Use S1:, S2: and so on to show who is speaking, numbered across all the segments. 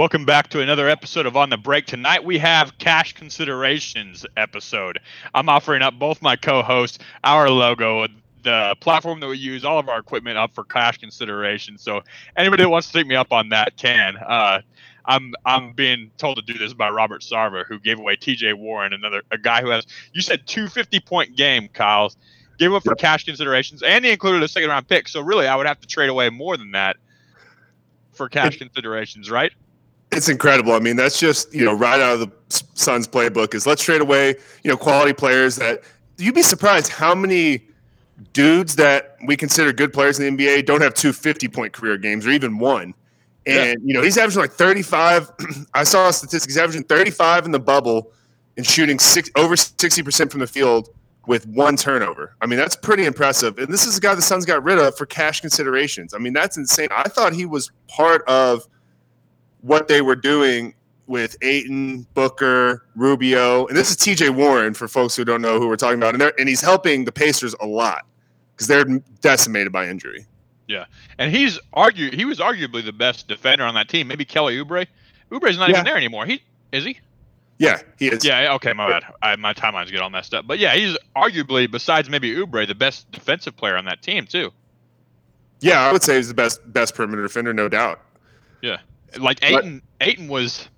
S1: Welcome back to another episode of On the Break. Tonight we have cash considerations episode. I'm offering up both my co-hosts, our logo, the platform that we use, all of our equipment up for cash consideration. So anybody that wants to take me up on that can. Uh, I'm I'm being told to do this by Robert Sarver, who gave away T.J. Warren, another a guy who has you said two 50 point game, Kyle. Gave up for cash considerations, and he included a second round pick. So really, I would have to trade away more than that for cash considerations, right?
S2: It's incredible. I mean, that's just you know right out of the Suns playbook. Is let's trade away you know quality players that you'd be surprised how many dudes that we consider good players in the NBA don't have two 50 point career games or even one. And yeah. you know he's averaging like 35. I saw a statistic. He's averaging 35 in the bubble and shooting six over 60 percent from the field with one turnover. I mean, that's pretty impressive. And this is a guy the Suns got rid of for cash considerations. I mean, that's insane. I thought he was part of what they were doing with Ayton, Booker, Rubio, and this is TJ Warren for folks who don't know who we're talking about. And, and he's helping the Pacers a lot because they're decimated by injury.
S1: Yeah, and he's argue he was arguably the best defender on that team. Maybe Kelly Oubre. Oubre's not yeah. even there anymore. He is he?
S2: Yeah, he is.
S1: Yeah, okay, my bad. I, my timelines get all messed up. But yeah, he's arguably, besides maybe Oubre, the best defensive player on that team too.
S2: Yeah, I would say he's the best best perimeter defender, no doubt.
S1: Yeah, like Ayton. Ayton was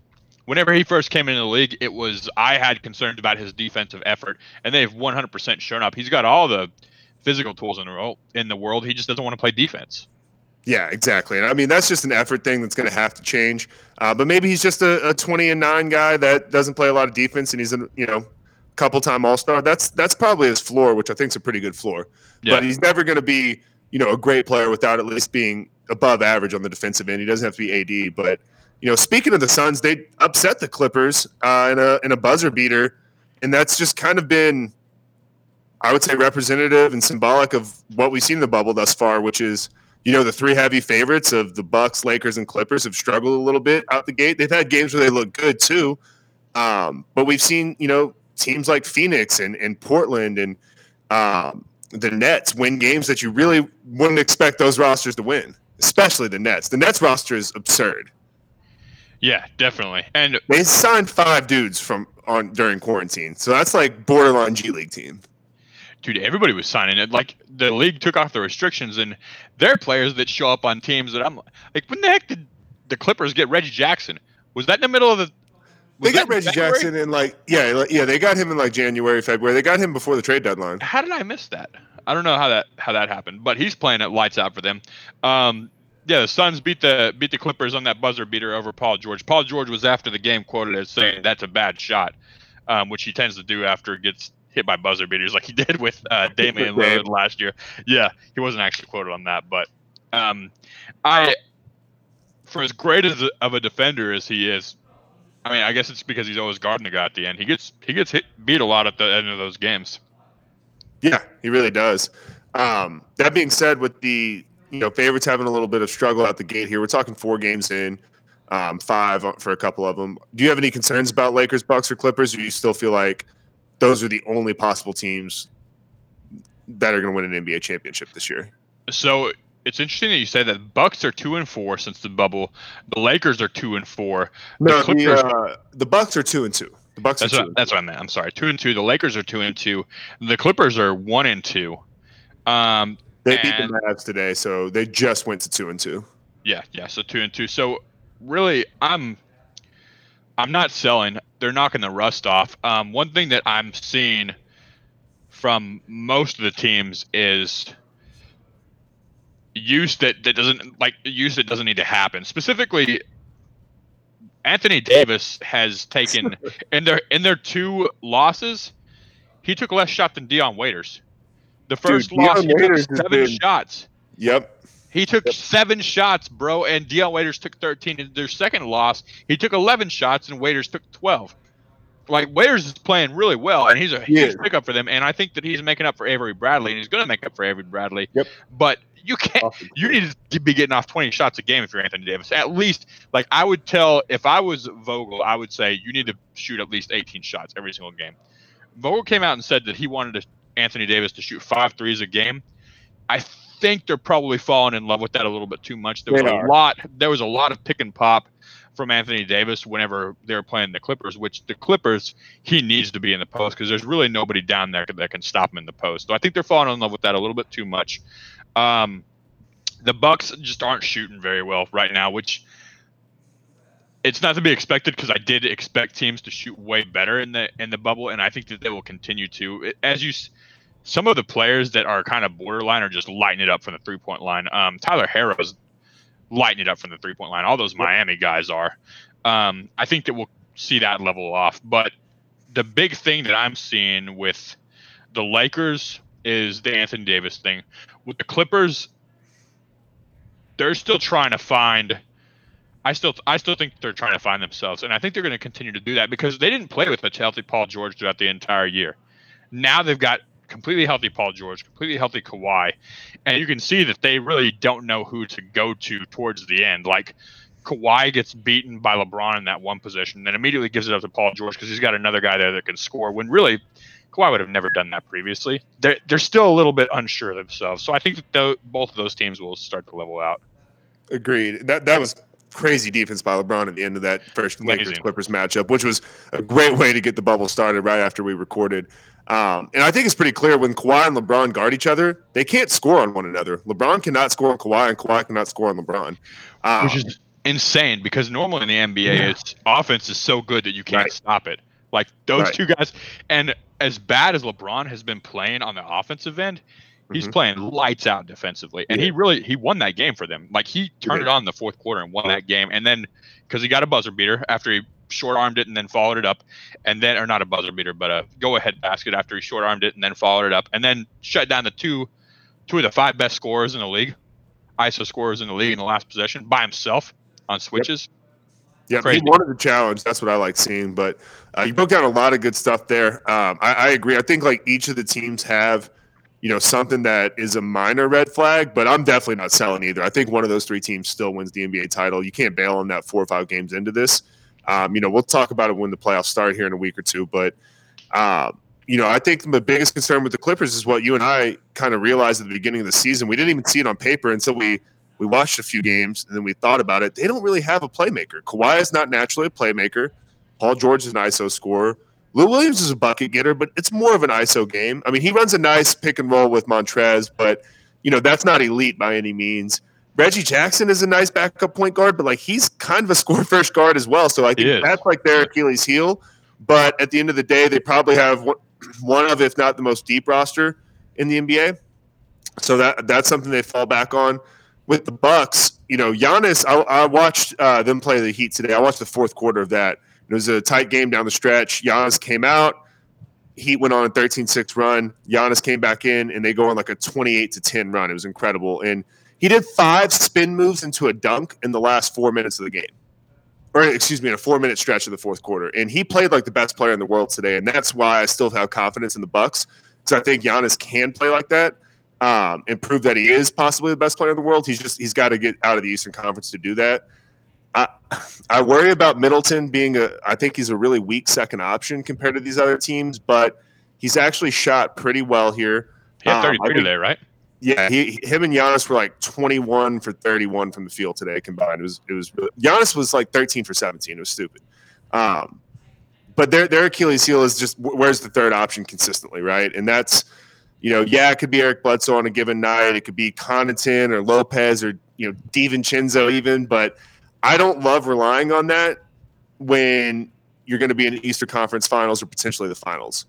S1: whenever he first came into the league, it was I had concerns about his defensive effort, and they've 100% shown up. He's got all the physical tools in the world. In the world, he just doesn't want to play defense.
S2: Yeah, exactly. And I mean, that's just an effort thing that's going to have to change. Uh, but maybe he's just a, a, 20 and nine guy that doesn't play a lot of defense, and he's a you know couple time All Star. That's that's probably his floor, which I think is a pretty good floor. Yeah. But he's never going to be you know a great player without at least being above average on the defensive end. He doesn't have to be AD, but you know, speaking of the Suns, they upset the Clippers uh, in a in a buzzer beater, and that's just kind of been, I would say, representative and symbolic of what we've seen in the bubble thus far, which is you know the three heavy favorites of the Bucks, Lakers, and Clippers have struggled a little bit out the gate. They've had games where they look good too, um, but we've seen you know teams like Phoenix and, and Portland and um, the Nets win games that you really wouldn't expect those rosters to win especially the Nets. The Nets roster is absurd.
S1: Yeah, definitely. And
S2: they signed five dudes from on during quarantine, so that's like borderline G League team.
S1: Dude, everybody was signing it. Like the league took off the restrictions, and their players that show up on teams that I'm like, when the heck did the Clippers get Reggie Jackson? Was that in the middle of the?
S2: They got Reggie January? Jackson in like yeah yeah they got him in like January February. They got him before the trade deadline.
S1: How did I miss that? I don't know how that how that happened, but he's playing it lights out for them. Um, yeah, the Suns beat the beat the Clippers on that buzzer beater over Paul George. Paul George was after the game quoted as saying that's a bad shot, um, which he tends to do after it gets hit by buzzer beaters, like he did with uh, Damian Lillard last year. Yeah, he wasn't actually quoted on that, but um, I, for as great as a, of a defender as he is, I mean, I guess it's because he's always guarding the guy at the end. He gets he gets hit beat a lot at the end of those games.
S2: Yeah, he really does. Um, that being said, with the you know favorites having a little bit of struggle out the gate here, we're talking four games in, um, five for a couple of them. Do you have any concerns about Lakers, Bucks, or Clippers? Or do you still feel like those are the only possible teams that are going to win an NBA championship this year?
S1: So it's interesting that you say that Bucks are two and four since the bubble. The Lakers are two and four.
S2: The no, Clippers, the, uh, the Bucks are two and two. The Bucks
S1: that's
S2: what,
S1: that's what I meant. I'm sorry. Two and two. The Lakers are two and two. The Clippers are one and two. Um,
S2: they beat the Mavs today, so they just went to two and two.
S1: Yeah, yeah. So two and two. So really, I'm I'm not selling. They're knocking the rust off. Um, one thing that I'm seeing from most of the teams is use that that doesn't like use that doesn't need to happen. Specifically, Anthony Davis has taken in their in their two losses, he took less shot than Dion Waiters. The first Dude, loss, Dion he Waiters took seven been, shots.
S2: Yep.
S1: He took yep. seven shots, bro, and Dion Waiters took 13. In their second loss, he took 11 shots, and Waiters took 12. Like Waiters is playing really well, and he's a huge pickup for them. And I think that he's making up for Avery Bradley, and he's going to make up for Avery Bradley.
S2: Yep.
S1: But you can't. Awesome. You need to be getting off 20 shots a game if you're Anthony Davis. At least, like I would tell, if I was Vogel, I would say you need to shoot at least 18 shots every single game. Vogel came out and said that he wanted to, Anthony Davis to shoot five threes a game. I think they're probably falling in love with that a little bit too much. There was a lot. There was a lot of pick and pop from Anthony Davis whenever they're playing the Clippers, which the Clippers he needs to be in the post because there's really nobody down there that can stop him in the post. So I think they're falling in love with that a little bit too much. Um, the Bucks just aren't shooting very well right now, which it's not to be expected because I did expect teams to shoot way better in the in the bubble, and I think that they will continue to. As you, some of the players that are kind of borderline are just lighting it up from the three point line. Um, Tyler Herro's lighting it up from the three point line. All those Miami guys are. Um, I think that we'll see that level off. But the big thing that I'm seeing with the Lakers is the Anthony Davis thing. With the Clippers, they're still trying to find. I still, I still think they're trying to find themselves, and I think they're going to continue to do that because they didn't play with a healthy Paul George throughout the entire year. Now they've got completely healthy Paul George, completely healthy Kawhi, and you can see that they really don't know who to go to towards the end. Like Kawhi gets beaten by LeBron in that one position, then immediately gives it up to Paul George because he's got another guy there that can score. When really, Kawhi would have never done that previously. They're they're still a little bit unsure of themselves, so I think that both of those teams will start to level out.
S2: Agreed. That that was crazy defense by LeBron at the end of that first Lakers Clippers matchup, which was a great way to get the bubble started right after we recorded. Um, and I think it's pretty clear when Kawhi and LeBron guard each other, they can't score on one another. LeBron cannot score on Kawhi, and Kawhi cannot score on LeBron.
S1: Um, Which is insane because normally in the NBA, yeah. its offense is so good that you can't right. stop it. Like those right. two guys, and as bad as LeBron has been playing on the offensive end, he's mm-hmm. playing lights out defensively, and yeah. he really he won that game for them. Like he turned yeah. it on in the fourth quarter and won that game, and then because he got a buzzer beater after he short armed it and then followed it up, and then or not a buzzer beater, but a go ahead basket after he short armed it and then followed it up, and then shut down the two two of the five best scorers in the league, ISO scorers in the league in the last possession by himself on switches.
S2: Yep. Yeah, he wanted the challenge. That's what I like seeing. But uh, you broke down a lot of good stuff there. Um, I, I agree. I think like each of the teams have you know something that is a minor red flag, but I'm definitely not selling either. I think one of those three teams still wins the NBA title. You can't bail on that four or five games into this. Um, you know, we'll talk about it when the playoffs start here in a week or two. But, uh, you know, I think the biggest concern with the Clippers is what you and I kind of realized at the beginning of the season. We didn't even see it on paper until we we watched a few games and then we thought about it. They don't really have a playmaker. Kawhi is not naturally a playmaker. Paul George is an ISO scorer. Lou Williams is a bucket getter, but it's more of an ISO game. I mean, he runs a nice pick and roll with Montrez, but you know that's not elite by any means. Reggie Jackson is a nice backup point guard, but like he's kind of a score first guard as well. So I think that's like their Achilles heel. But at the end of the day, they probably have one of, if not the most deep roster in the NBA. So that that's something they fall back on. With the Bucks, you know, Giannis. I, I watched uh, them play the Heat today. I watched the fourth quarter of that. It was a tight game down the stretch. Giannis came out. Heat went on a 13-6 run. Giannis came back in, and they go on like a 28 to 10 run. It was incredible. And he did five spin moves into a dunk in the last four minutes of the game. Or excuse me, in a four minute stretch of the fourth quarter. And he played like the best player in the world today. And that's why I still have confidence in the Bucks. Because I think Giannis can play like that um, and prove that he is possibly the best player in the world. He's just he's got to get out of the Eastern Conference to do that. I, I worry about Middleton being a. I think he's a really weak second option compared to these other teams, but he's actually shot pretty well here.
S1: He had 33 um, today, right?
S2: Yeah, he, him and Giannis were like 21 for 31 from the field today combined. It was it was Giannis was like 13 for 17. It was stupid. Um, but their their Achilles heel is just where's the third option consistently, right? And that's you know, yeah, it could be Eric Bledsoe on a given night. It could be Connaughton or Lopez or you know DiVincenzo even. But I don't love relying on that when you're going to be in the Eastern Conference Finals or potentially the Finals.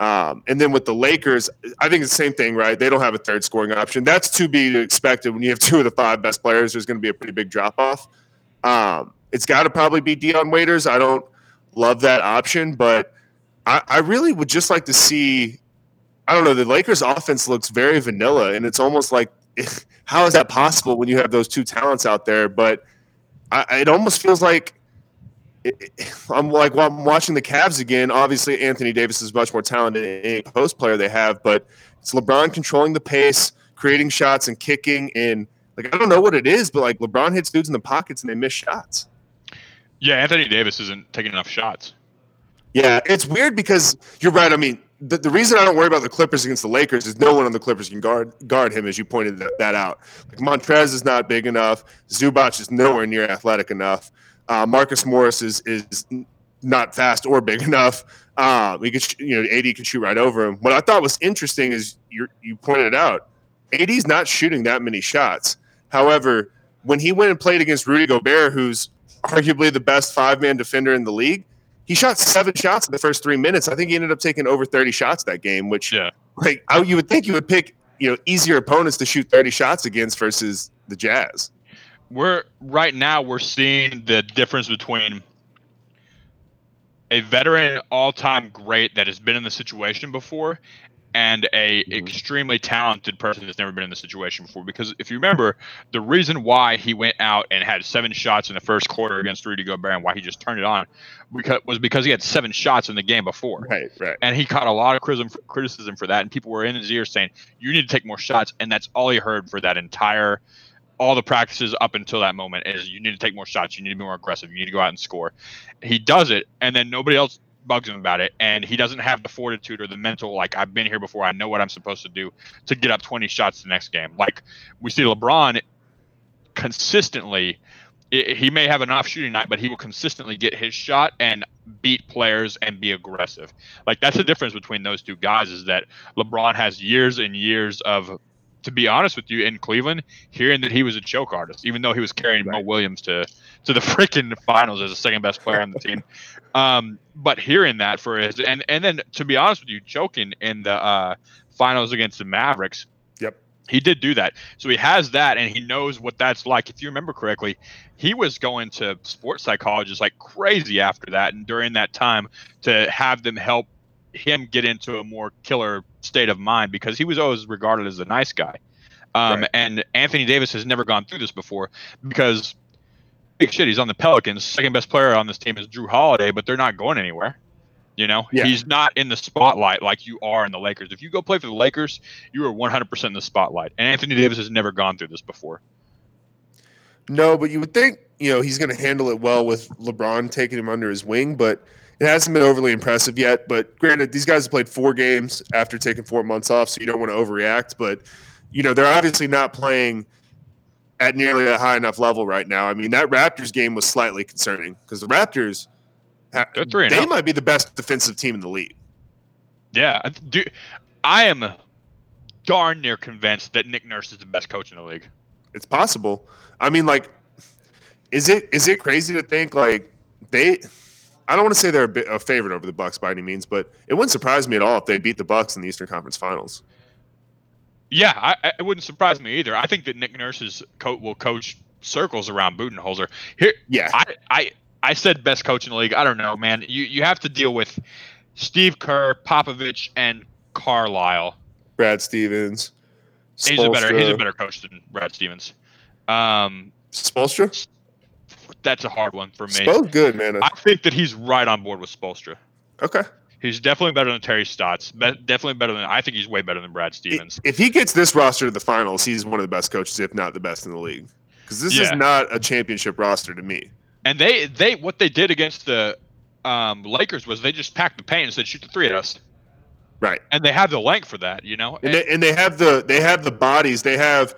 S2: Um, and then with the Lakers, I think it's the same thing, right? They don't have a third scoring option. That's to be expected when you have two of the five best players. There's going to be a pretty big drop off. Um, it's got to probably be Dion Waiters. I don't love that option, but I, I really would just like to see. I don't know. The Lakers' offense looks very vanilla, and it's almost like, how is that possible when you have those two talents out there? But I, it almost feels like I'm like while I'm watching the Cavs again. Obviously, Anthony Davis is much more talented than any post player they have, but it's LeBron controlling the pace, creating shots, and kicking. And like I don't know what it is, but like LeBron hits dudes in the pockets and they miss shots.
S1: Yeah, Anthony Davis isn't taking enough shots.
S2: Yeah, it's weird because you're right. I mean, the, the reason I don't worry about the Clippers against the Lakers is no one on the Clippers can guard guard him, as you pointed that, that out. Like Montrez is not big enough. Zubac is nowhere near athletic enough. Uh, Marcus Morris is is not fast or big enough. Uh, he could, you know, AD can shoot right over him. What I thought was interesting is you you pointed out, AD's not shooting that many shots. However, when he went and played against Rudy Gobert, who's arguably the best five man defender in the league, he shot seven shots in the first three minutes. I think he ended up taking over 30 shots that game, which,
S1: yeah.
S2: like, I, you would think you would pick, you know, easier opponents to shoot 30 shots against versus the Jazz.
S1: We're right now, we're seeing the difference between a veteran all time great that has been in the situation before and a mm-hmm. extremely talented person that's never been in the situation before. Because if you remember, the reason why he went out and had seven shots in the first quarter against Rudy Gobert and why he just turned it on because, was because he had seven shots in the game before.
S2: Right, right.
S1: And he caught a lot of criticism, criticism for that. And people were in his ear saying, you need to take more shots. And that's all he heard for that entire all the practices up until that moment is you need to take more shots, you need to be more aggressive, you need to go out and score. He does it, and then nobody else bugs him about it, and he doesn't have the fortitude or the mental like I've been here before. I know what I'm supposed to do to get up 20 shots the next game. Like we see LeBron consistently. It, he may have an off shooting night, but he will consistently get his shot and beat players and be aggressive. Like that's the difference between those two guys is that LeBron has years and years of to be honest with you, in Cleveland, hearing that he was a choke artist, even though he was carrying right. Mo Williams to to the freaking finals as the second best player on the team. Um, but hearing that for his and and then to be honest with you, choking in the uh, finals against the Mavericks.
S2: Yep.
S1: He did do that. So he has that and he knows what that's like. If you remember correctly, he was going to sports psychologists like crazy after that and during that time to have them help him get into a more killer state of mind because he was always regarded as a nice guy. Um, right. And Anthony Davis has never gone through this before because big shit. He's on the Pelicans. Second best player on this team is Jrue Holiday, but they're not going anywhere. You know, yeah. he's not in the spotlight like you are in the Lakers. If you go play for the Lakers, you are 100% in the spotlight. And Anthony Davis has never gone through this before.
S2: No, but you would think, you know, he's going to handle it well with LeBron taking him under his wing, but it hasn't been overly impressive yet. But granted, these guys have played four games after taking four months off, so you don't want to overreact. But, you know, they're obviously not playing – at nearly a high enough level right now. I mean, that Raptors game was slightly concerning because the Raptors, they oh. might be the best defensive team in the league.
S1: Yeah, do, I am darn near convinced that Nick Nurse is the best coach in the league.
S2: It's possible. I mean, like, is it is it crazy to think like they? I don't want to say they're a, bit, a favorite over the Bucks by any means, but it wouldn't surprise me at all if they beat the Bucks in the Eastern Conference Finals.
S1: Yeah, I, it wouldn't surprise me either. I think that Nick Nurse's coach will coach circles around Budenholzer. Here,
S2: yeah,
S1: I, I, I said best coach in the league. I don't know, man. You you have to deal with Steve Kerr, Popovich, and Carlisle.
S2: Brad Stevens.
S1: He's a better he's a better coach than Brad Stevens. Um,
S2: Spoelstra.
S1: That's a hard one for me.
S2: Spo's good, man.
S1: I think that he's right on board with Spoelstra.
S2: Okay.
S1: He's definitely better than Terry Stotts. Be- definitely better than I think he's way better than Brad Stevens.
S2: If he gets this roster to the finals, he's one of the best coaches, if not the best in the league. Because this yeah. is not a championship roster to me.
S1: And they they what they did against the um, Lakers was they just packed the paint and said shoot the three at us.
S2: Right.
S1: And they have the length for that, you know.
S2: And, and, they, and they have the they have the bodies. They have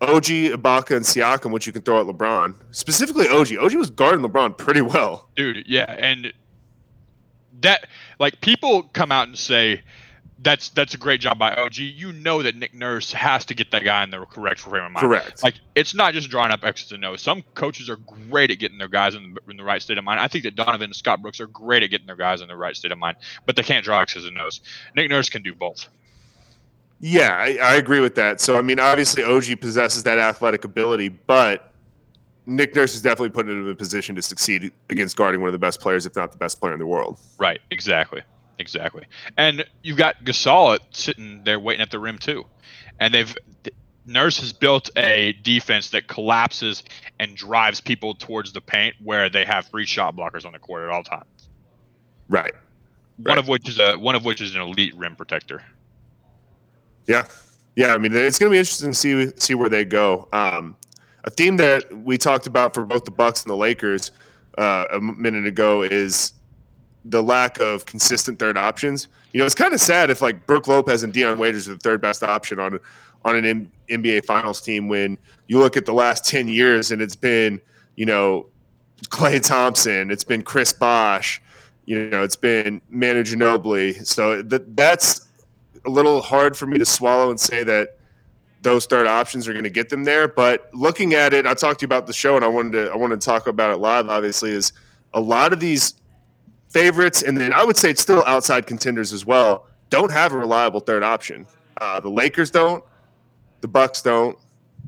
S2: OG, Ibaka, and Siakam, which you can throw at LeBron. Specifically, OG. OG was guarding LeBron pretty well.
S1: Dude, yeah, and that like people come out and say that's that's a great job by OG. You know that Nick Nurse has to get that guy in the correct frame of mind.
S2: Correct.
S1: Like it's not just drawing up X's and O's. Some coaches are great at getting their guys in the, in the right state of mind. I think that Donovan and Scott Brooks are great at getting their guys in the right state of mind, but they can't draw X's and O's. Nick Nurse can do both.
S2: Yeah, I, I agree with that. So I mean, obviously OG possesses that athletic ability, but Nick Nurse is definitely put in a position to succeed against guarding one of the best players, if not the best player in the world.
S1: Right. Exactly. Exactly. And you've got Gasol sitting there waiting at the rim too, and they've Nurse has built a defense that collapses and drives people towards the paint where they have three shot blockers on the court at all times.
S2: Right.
S1: One right. of which is a one of which is an elite rim protector.
S2: Yeah. Yeah, I mean it's going to be interesting to see see where they go. Um, a theme that we talked about for both the Bucks and the Lakers uh, a minute ago is the lack of consistent third options. You know, it's kind of sad if like Brook Lopez and Dion Waiters are the third best option on on an M- NBA Finals team when you look at the last ten years and it's been you know Klay Thompson. It's been Chris Bosh. You know, it's been Manu Ginobili. So th- that's a little hard for me to swallow and say that those third options are going to get them there. But looking at it, I talked to you about the show, and I wanted to I wanted to talk about it live. Obviously, is a lot of these favorites, and then I would say it's still outside contenders as well. Don't have a reliable third option. Uh, the Lakers don't. The Bucks don't.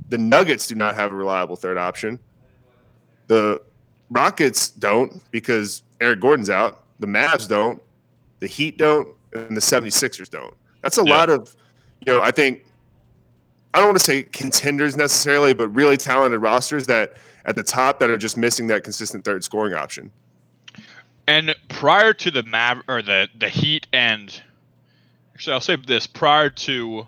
S2: The Nuggets do not have a reliable third option. The Rockets don't because Eric Gordon's out. The Mavs don't. The Heat don't. And the 76ers don't. That's a yeah. lot of, you know, I think, I don't want to say contenders necessarily, but really talented rosters that at the top that are just missing that consistent third scoring option.
S1: And prior to the Mav or the the Heat and actually I'll say this prior to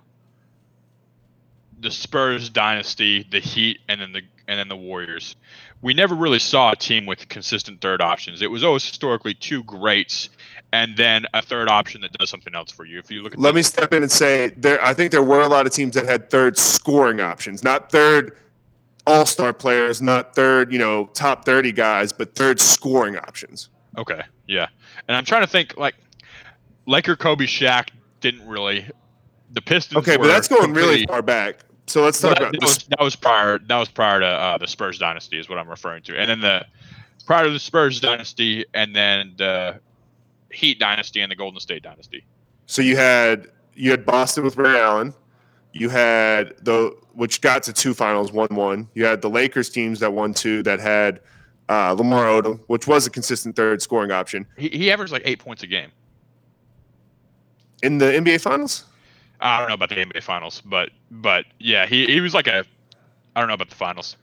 S1: the Spurs dynasty, the Heat, and then the and then the Warriors we never really saw a team with consistent third options. It was always historically two greats and then a third option that does something else for you. If you look at
S2: Let me step in and say there I think there were a lot of teams that had third scoring options, not third all-star players, not third, you know, top 30 guys, but third scoring options.
S1: Okay. Yeah. And I'm trying to think like Laker Kobe Shaq didn't really the Pistons
S2: Okay, but that's going really far back. So let's talk
S1: about
S2: that
S1: was, that was prior. That was prior to uh, the Spurs dynasty, is what I'm referring to. And then the prior to the Spurs dynasty, and then the Heat dynasty and the Golden State dynasty.
S2: So you had you had Boston with Ray Allen. You had the which got to two finals, one one. You had the Lakers teams that won two that had uh, Lamar Odom, which was a consistent third scoring option.
S1: He, he averaged like eight points a game
S2: in the NBA finals.
S1: I don't know about the NBA finals, but but yeah, he, he was like a I don't know about the finals.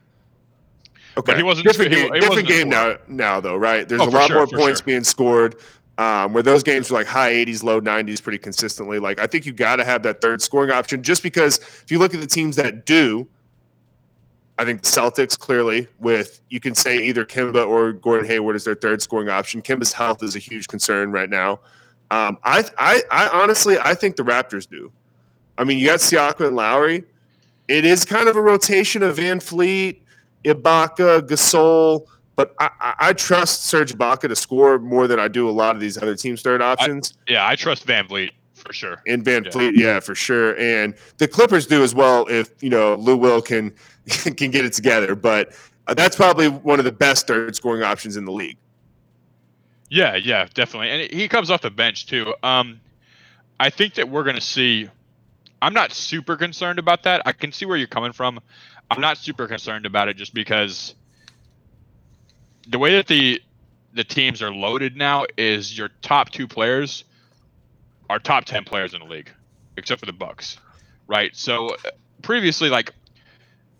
S2: Okay, but he wasn't different game, he, he different game now now though, right? There's oh, a lot sure, more points sure. being scored. Um, where those games were like high 80s, low 90s pretty consistently. Like I think you got to have that third scoring option just because if you look at the teams that do, I think the Celtics clearly with you can say either Kemba or Gordon Hayward is their third scoring option. Kemba's health is a huge concern right now. Um, I, I, I honestly I think the Raptors do. I mean, you got Siakam and Lowry. It is kind of a rotation of VanVleet, Ibaka, Gasol, but I, I, trust Serge Ibaka to score more than I do a lot of these other team third options.
S1: I, yeah, I trust VanVleet for sure.
S2: And Van yeah. Fleet, yeah, for sure. And the Clippers do as well if you know Lou Will can can get it together. But uh, that's probably one of the best third scoring options in the league.
S1: Yeah, yeah, definitely. And he comes off the bench too. Um, I think that we're going to see I'm not super concerned about that. I can see where you're coming from. I'm not super concerned about it just because the way that the the teams are loaded now is your top two players are top 10 players in the league except for the bucks right so previously like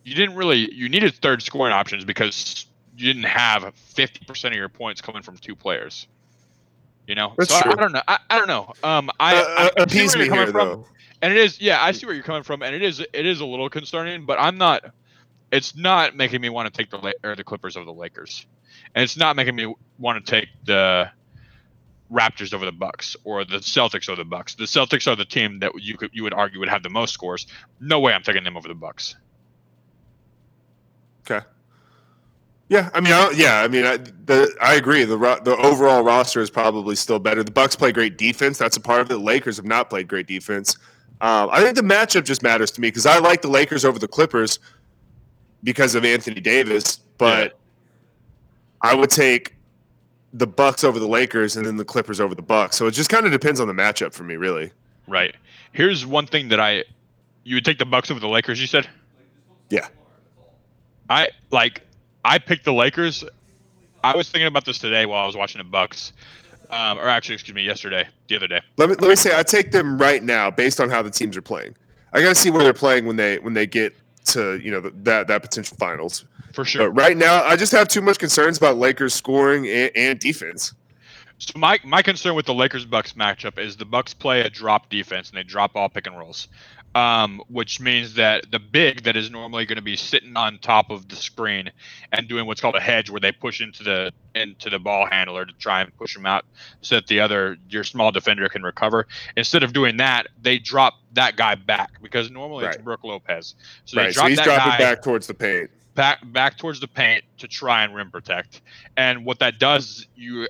S1: you didn't really you needed third scoring options because you didn't have 50% of your points coming from two players you know
S2: That's
S1: so
S2: true.
S1: I, I, don't know I, I don't know um i, uh, I,
S2: I appease me here from. though
S1: and it is yeah i see where you're coming from and it is it is a little concerning but i'm not it's not making me want to take the or the clippers over the lakers and it's not making me want to take the raptors over the bucks or the celtics over the bucks the celtics are the team that you could you would argue would have the most scores no way i'm taking them over the bucks
S2: okay yeah, I mean, I, yeah, I mean, I, the, I agree. The the overall roster is probably still better. The Bucks play great defense. That's a part of it. The Lakers have not played great defense. Um, I think the matchup just matters to me because I like the Lakers over the Clippers because of Anthony Davis, but yeah. I would take the Bucks over the Lakers and then the Clippers over the Bucks. So it just kind of depends on the matchup for me, really.
S1: Right. Here's one thing that I you would take the Bucks over the Lakers, you said?
S2: Yeah.
S1: I like I picked the Lakers. I was thinking about this today while I was watching the Bucks um, or actually, excuse me, yesterday, the other day.
S2: Let me let me say, I take them right now based on how the teams are playing. I got to see where they're playing when they when they get to you know that that potential finals.
S1: For sure.
S2: But right now, I just have too much concerns about Lakers scoring and, and defense.
S1: So my my concern with the Lakers Bucks matchup is the Bucks play a drop defense and they drop all pick and rolls um, which means that the big that is normally going to be sitting on top of the screen and doing what's called a hedge, where they push into the into the ball handler to try and push him out, so that the other your small defender can recover. Instead of doing that, they drop that guy back because normally right. it's Brook Lopez.
S2: So right. so he's dropping guy, back towards the paint.
S1: back back towards the paint to try and rim protect. And what that does, you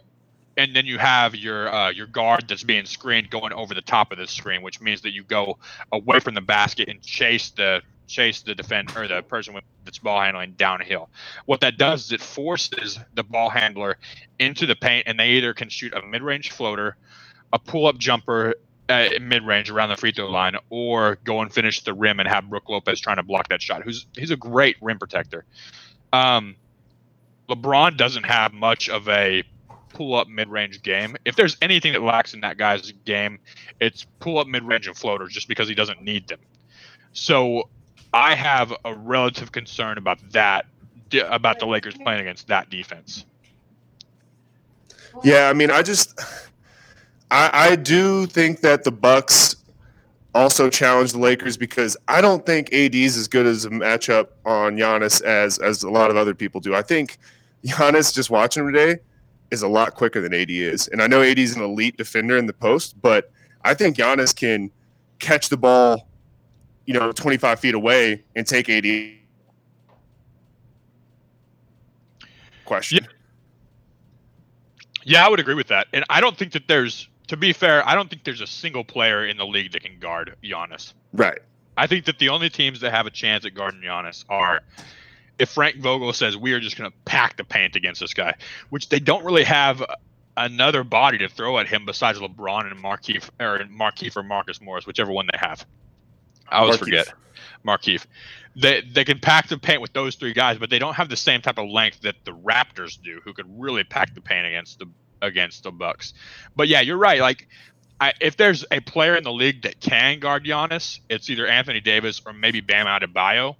S1: and then you have your uh, your guard that's being screened going over the top of the screen, which means that you go away from the basket and chase the chase the defender or the person with that's ball handling downhill. What that does is it forces the ball handler into the paint, and they either can shoot a mid-range floater, a pull-up jumper at mid-range around the free throw line, or go and finish the rim and have Brook Lopez trying to block that shot. Who's he's a great rim protector. Um, LeBron doesn't have much of a pull up mid range game. If there's anything that lacks in that guy's game, it's pull up mid range and floaters just because he doesn't need them. So I have a relative concern about that, about the Lakers playing against that defense.
S2: Yeah, I mean, I just, I, I do think that the Bucks also challenge the Lakers because I don't think AD is as good as a matchup on Giannis as as a lot of other people do. I think Giannis, just watching him today, is a lot quicker than AD is. And I know AD is an elite defender in the post, but I think Giannis can catch the ball, you know, 25 feet away and take AD. Question.
S1: Yeah. yeah, I would agree with that. And I don't think that there's, to be fair, I don't think there's a single player in the league that can guard Giannis.
S2: Right.
S1: I think that the only teams that have a chance at guarding Giannis are if Frank Vogel says we are just going to pack the paint against this guy, which they don't really have another body to throw at him besides LeBron and Markieff or Markieff or Marcus Morris, whichever one they have. I always Markieff. forget Markieff. They they can pack the paint with those three guys, but they don't have the same type of length that the Raptors do, who could really pack the paint against the against the Bucks. But yeah, you're right. Like I, if there's a player in the league that can guard Giannis, it's either Anthony Davis or maybe Bam Adebayo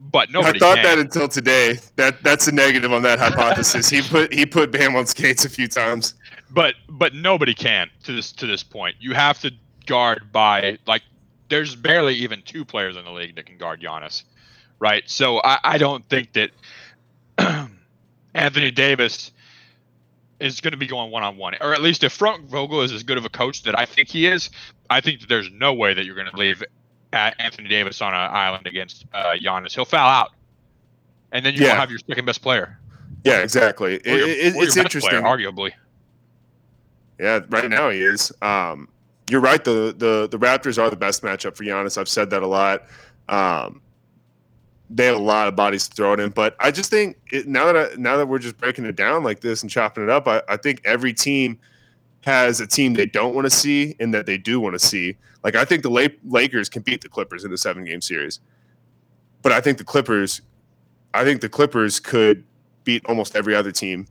S1: but nobody.
S2: I thought
S1: can.
S2: that until today. That that's a negative on that hypothesis. he put he put Bam on skates a few times.
S1: But but nobody can to this to this point. You have to guard by like there's barely even two players in the league that can guard Giannis, right? So I, I don't think that Anthony Davis is going to be going one on one, or at least if Frank Vogel is as good of a coach that I think he is, I think that there's no way that you're going to leave Anthony Davis on an island against uh, Giannis. He'll foul out, and then you yeah. will have your second best player.
S2: Yeah, exactly. Your, it, it's interesting, player,
S1: arguably.
S2: Yeah, right now he is. Um, you're right. The, the the Raptors are the best matchup for Giannis. I've said that a lot. Um, they have a lot of bodies to throw it in, but I just think it, now that I, now that we're just breaking it down like this and chopping it up, I, I think every team has a team they don't want to see and that they do want to see. Like I think the Lakers can beat the Clippers in the seven game series, but I think the Clippers, I think the Clippers could beat almost every other team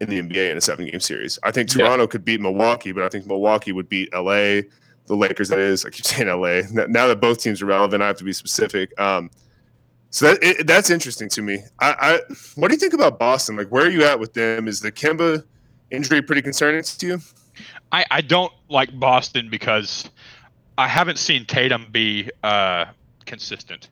S2: in the NBA in a seven game series. I think Toronto yeah. could beat Milwaukee, but I think Milwaukee would beat LA. The Lakers, that is. I keep saying LA. Now that both teams are relevant, I have to be specific. Um, so that it, that's interesting to me. I, I, what do you think about Boston? Like, where are you at with them? Is the Kemba injury pretty concerning to you?
S1: I, I don't like Boston because I haven't seen Tatum be uh, consistent.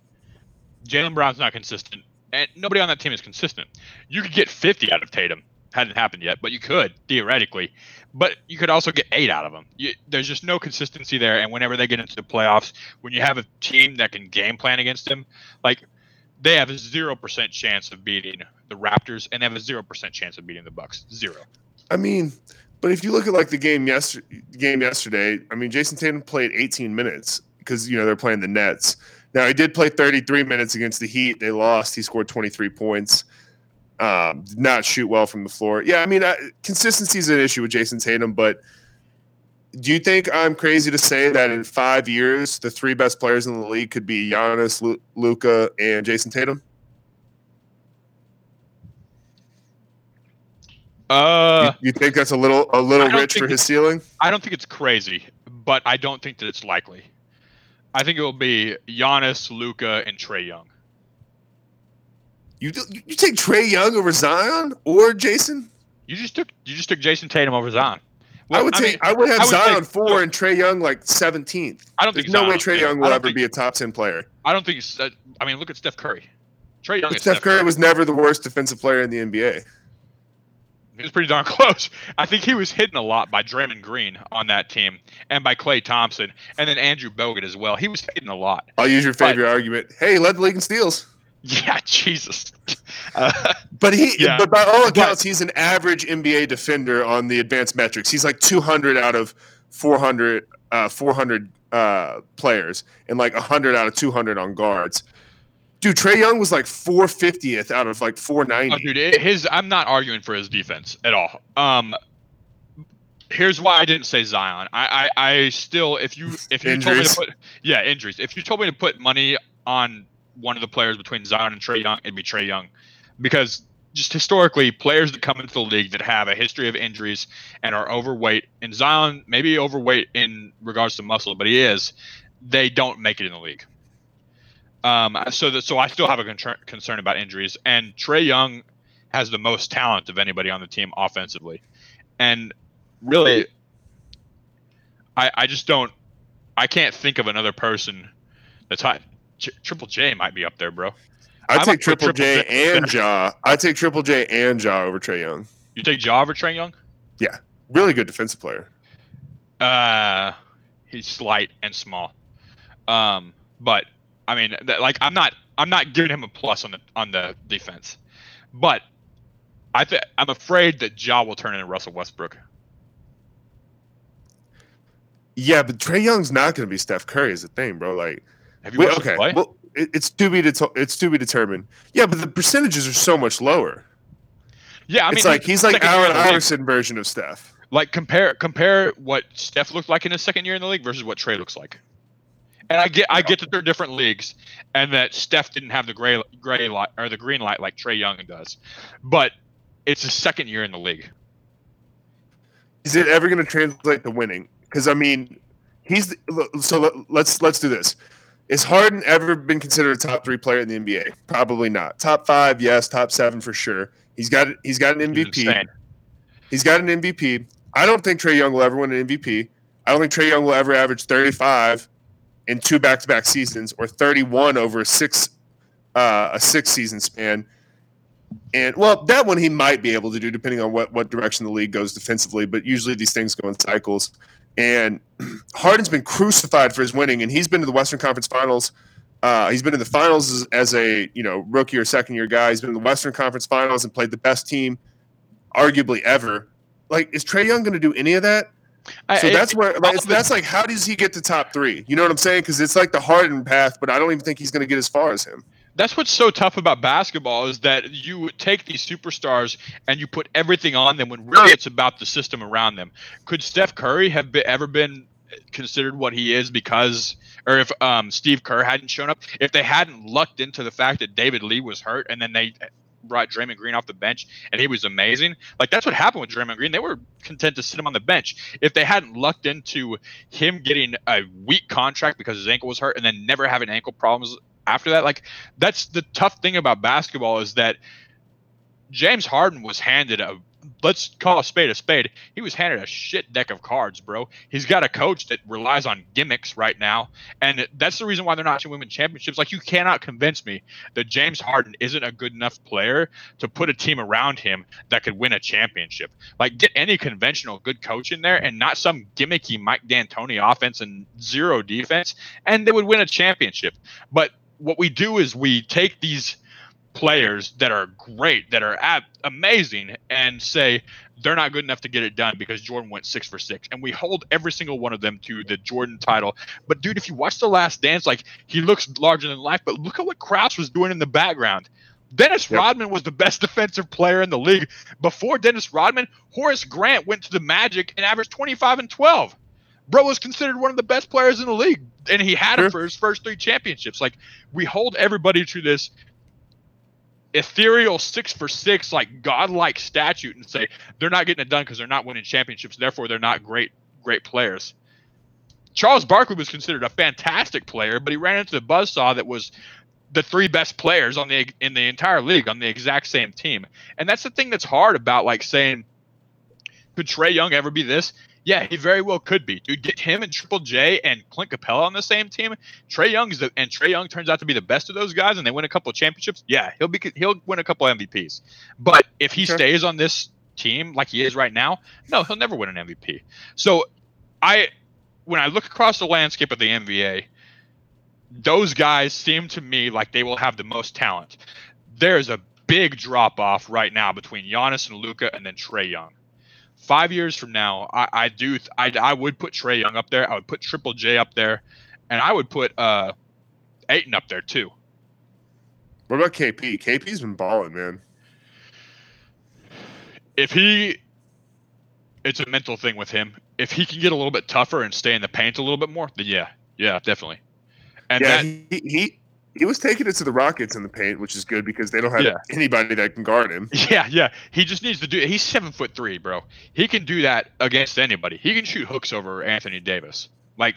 S1: Jaylen Brown's not consistent, and nobody on that team is consistent. You could get 50 out of Tatum. Hadn't happened yet, but you could theoretically. But you could also get eight out of them. You, there's just no consistency there. And whenever they get into the playoffs, when you have a team that can game plan against them, like they have a zero percent chance of beating the Raptors, and they have a zero percent chance of beating the Bucks. Zero.
S2: I mean, but if you look at like the game yesterday, game yesterday, I mean, Jayson Tatum played 18 minutes because you know they're playing the Nets. Now he did play 33 minutes against the Heat. They lost. He scored 23 points. Um, did not shoot well from the floor. Yeah, I mean, consistency is an issue with Jayson Tatum. But do you think I'm crazy to say that in five years, the three best players in the league could be Giannis, Luka, and Jayson Tatum?
S1: Uh,
S2: you, you, think that's a little a little rich for his ceiling?
S1: I don't think it's crazy, but I don't think that it's likely. I think it will be Giannis, Luka, and Trae Young.
S2: You you take Trae Young over Zion or Jayson?
S1: You just took you just took Jayson Tatum over Zion.
S2: Well, I would I take mean, I would have I would Zion take, four no, and Trae Young like seventeenth.
S1: I don't There's think
S2: no way Trae Young will ever think, be a top ten player.
S1: I don't think. I mean, look at Steph Curry. Trae Young. Steph,
S2: Steph Curry, Curry was never the worst defensive player in the NBA.
S1: He was pretty darn close. I think he was hidden a lot by Draymond Green on that team and by Klay Thompson and then Andrew Bogut as well. He was hidden a lot.
S2: I'll use your favorite but, argument. Hey, led the league in steals.
S1: Yeah, Jesus. Uh,
S2: But he,
S1: Yeah.
S2: but by all accounts, he's an average NBA defender on the advanced metrics. He's like 200 out of 400, uh, 400 uh, players, and like 100 out of 200 on guards. Dude, Trae Young was like 450th out of like 490.
S1: oh, dude, it- his I'm not arguing for his defense at all. Um, here's why I didn't say Zion. I I, I still if you if you told me to put yeah injuries. If you told me to put money on one of the players between Zion and Trae Young, it'd be Trae Young, because just historically, players that come into the league that have a history of injuries and are overweight, and Zion maybe overweight in regards to muscle, but he is, they don't make it in the league. Um, so that so I still have a concern, concern about injuries, and Trae Young has the most talent of anybody on the team offensively, and really, I I just don't, I can't think of another person that's high. Ch- Triple J might be up there, bro.
S2: I
S1: I
S2: take Triple
S1: Triple
S2: J
S1: J
S2: and Ja. I take Triple J and Ja over Trae Young.
S1: You take Ja over Trae Young?
S2: Yeah, really good defensive player.
S1: Uh, he's slight and small. Um, but I mean, like I'm not I'm not giving him a plus on the on the defense, but I think I'm afraid that Ja will turn into Russell Westbrook.
S2: Yeah, but Trae Young's not going to be Steph Curry is the thing, bro. Like,
S1: Have you
S2: wait,
S1: watched
S2: okay,
S1: play?
S2: well, it, it's to be det- it's to be determined. Yeah, but the percentages are so much lower.
S1: yeah, I mean,
S2: it's like he's like Allen. Iverson version of Steph.
S1: Like compare compare what Steph looked like in his second year in the league versus what Trae looks like. And I get I get that they're different leagues, and that Steph didn't have the gray gray light or the green light like Trae Young does, but it's his second year in the league.
S2: Is it ever going to translate to winning? Because I mean, he's so. let- Let's let's do this. Is Harden ever been considered a top three player in the NBA? Probably not. Top five, yes. Top seven for sure. He's got he's got an MVP. He's got an MVP. I don't think Trae Young will ever win an MVP. I don't think Trae Young will ever average 35 in two back-to-back seasons or 31 over a six uh, a six season span. And well, that one he might be able to do depending on what what direction the league goes defensively. But usually these things go in cycles. And Harden's been crucified for his winning, and he's been to the Western Conference Finals. Uh, he's been in the finals as, as a you know rookie or second year guy. He's been in the Western Conference Finals and played the best team, arguably ever. Like, is Trae Young going to do any of that?
S1: I-
S2: So that's where like, that's like, how does he get to top three? You know what I'm saying? Because it's like the Harden path, but I don't even think he's going to get as far as him.
S1: that's what's so tough about basketball is that you take these superstars and you put everything on them when really it's about the system around them. Could Steph Curry have ever been considered what he is because, or if um, Steve Kerr hadn't shown up, if they hadn't lucked into the fact that David Lee was hurt and then they brought Draymond Green off the bench and he was amazing, like that's what happened with Draymond Green. They were content to sit him on the bench. If they hadn't lucked into him getting a weak contract because his ankle was hurt and then never having ankle problems after that, like that's the tough thing about basketball is that James Harden was handed a let's call a spade a spade. He was handed a shit deck of cards, bro. He's got a coach that relies on gimmicks right now, and that's the reason why they're not winning championships. Like you cannot convince me that James Harden isn't a good enough player to put a team around him that could win a championship. Like get any conventional good coach in there and not some gimmicky Mike D'Antoni offense and zero defense, and they would win a championship. But what we do is we take these players that are great, that are ab- amazing, and say they're not good enough to get it done because Jordan went six for six, and we hold every single one of them to the Jordan title. But dude, if you watch The Last Dance, like he looks larger than life, but look at what Krause was doing in the background. Dennis
S2: Yep.
S1: Rodman was the best defensive player in the league. Before Dennis Rodman, Horace Grant went to the Magic and averaged 25 and 12. Bro was considered one of the best players in the league, and he had
S2: Sure.
S1: it for his first three championships. Like we hold everybody to this ethereal six for six, like godlike statute, and say they're not getting it done because they're not winning championships. Therefore, they're not great, great players. Charles Barkley was considered a fantastic player, but he ran into the buzzsaw that was the three best players on the in the entire league on the exact same team. And that's the thing that's hard about like saying, could Trae Young ever be this? Yeah, he very well could be. Dude, get him and Triple J and Clint Capela on the same team. Trae Young's the, and Trae Young turns out to be the best of those guys, and they win a couple of championships. Yeah, he'll be he'll win a couple of MVPs. But if he
S2: Okay.
S1: stays on this team like he is right now, no, he'll never win an MVP. So, I when I look across the landscape of the NBA, those guys seem to me like they will have the most talent. There's a big drop off right now between Giannis and Luka, and then Trae Young. Five years from now, I, I do I, I would put Trae Young up there. I would put Triple J up there, and I would put uh, Ayton up there too.
S2: What about KP? KP's been balling, man.
S1: If he, it's a mental thing with him. If he can get a little bit tougher and stay in the paint a little bit more, then yeah, yeah, definitely.
S2: And yeah, that, he, he he was taking it to the Rockets in the paint, which is good because they don't have yeah. anybody that can guard him.
S1: Yeah, yeah. He just needs to do. He's seven foot three, bro. He can do that against anybody. He can shoot hooks over Anthony Davis. Like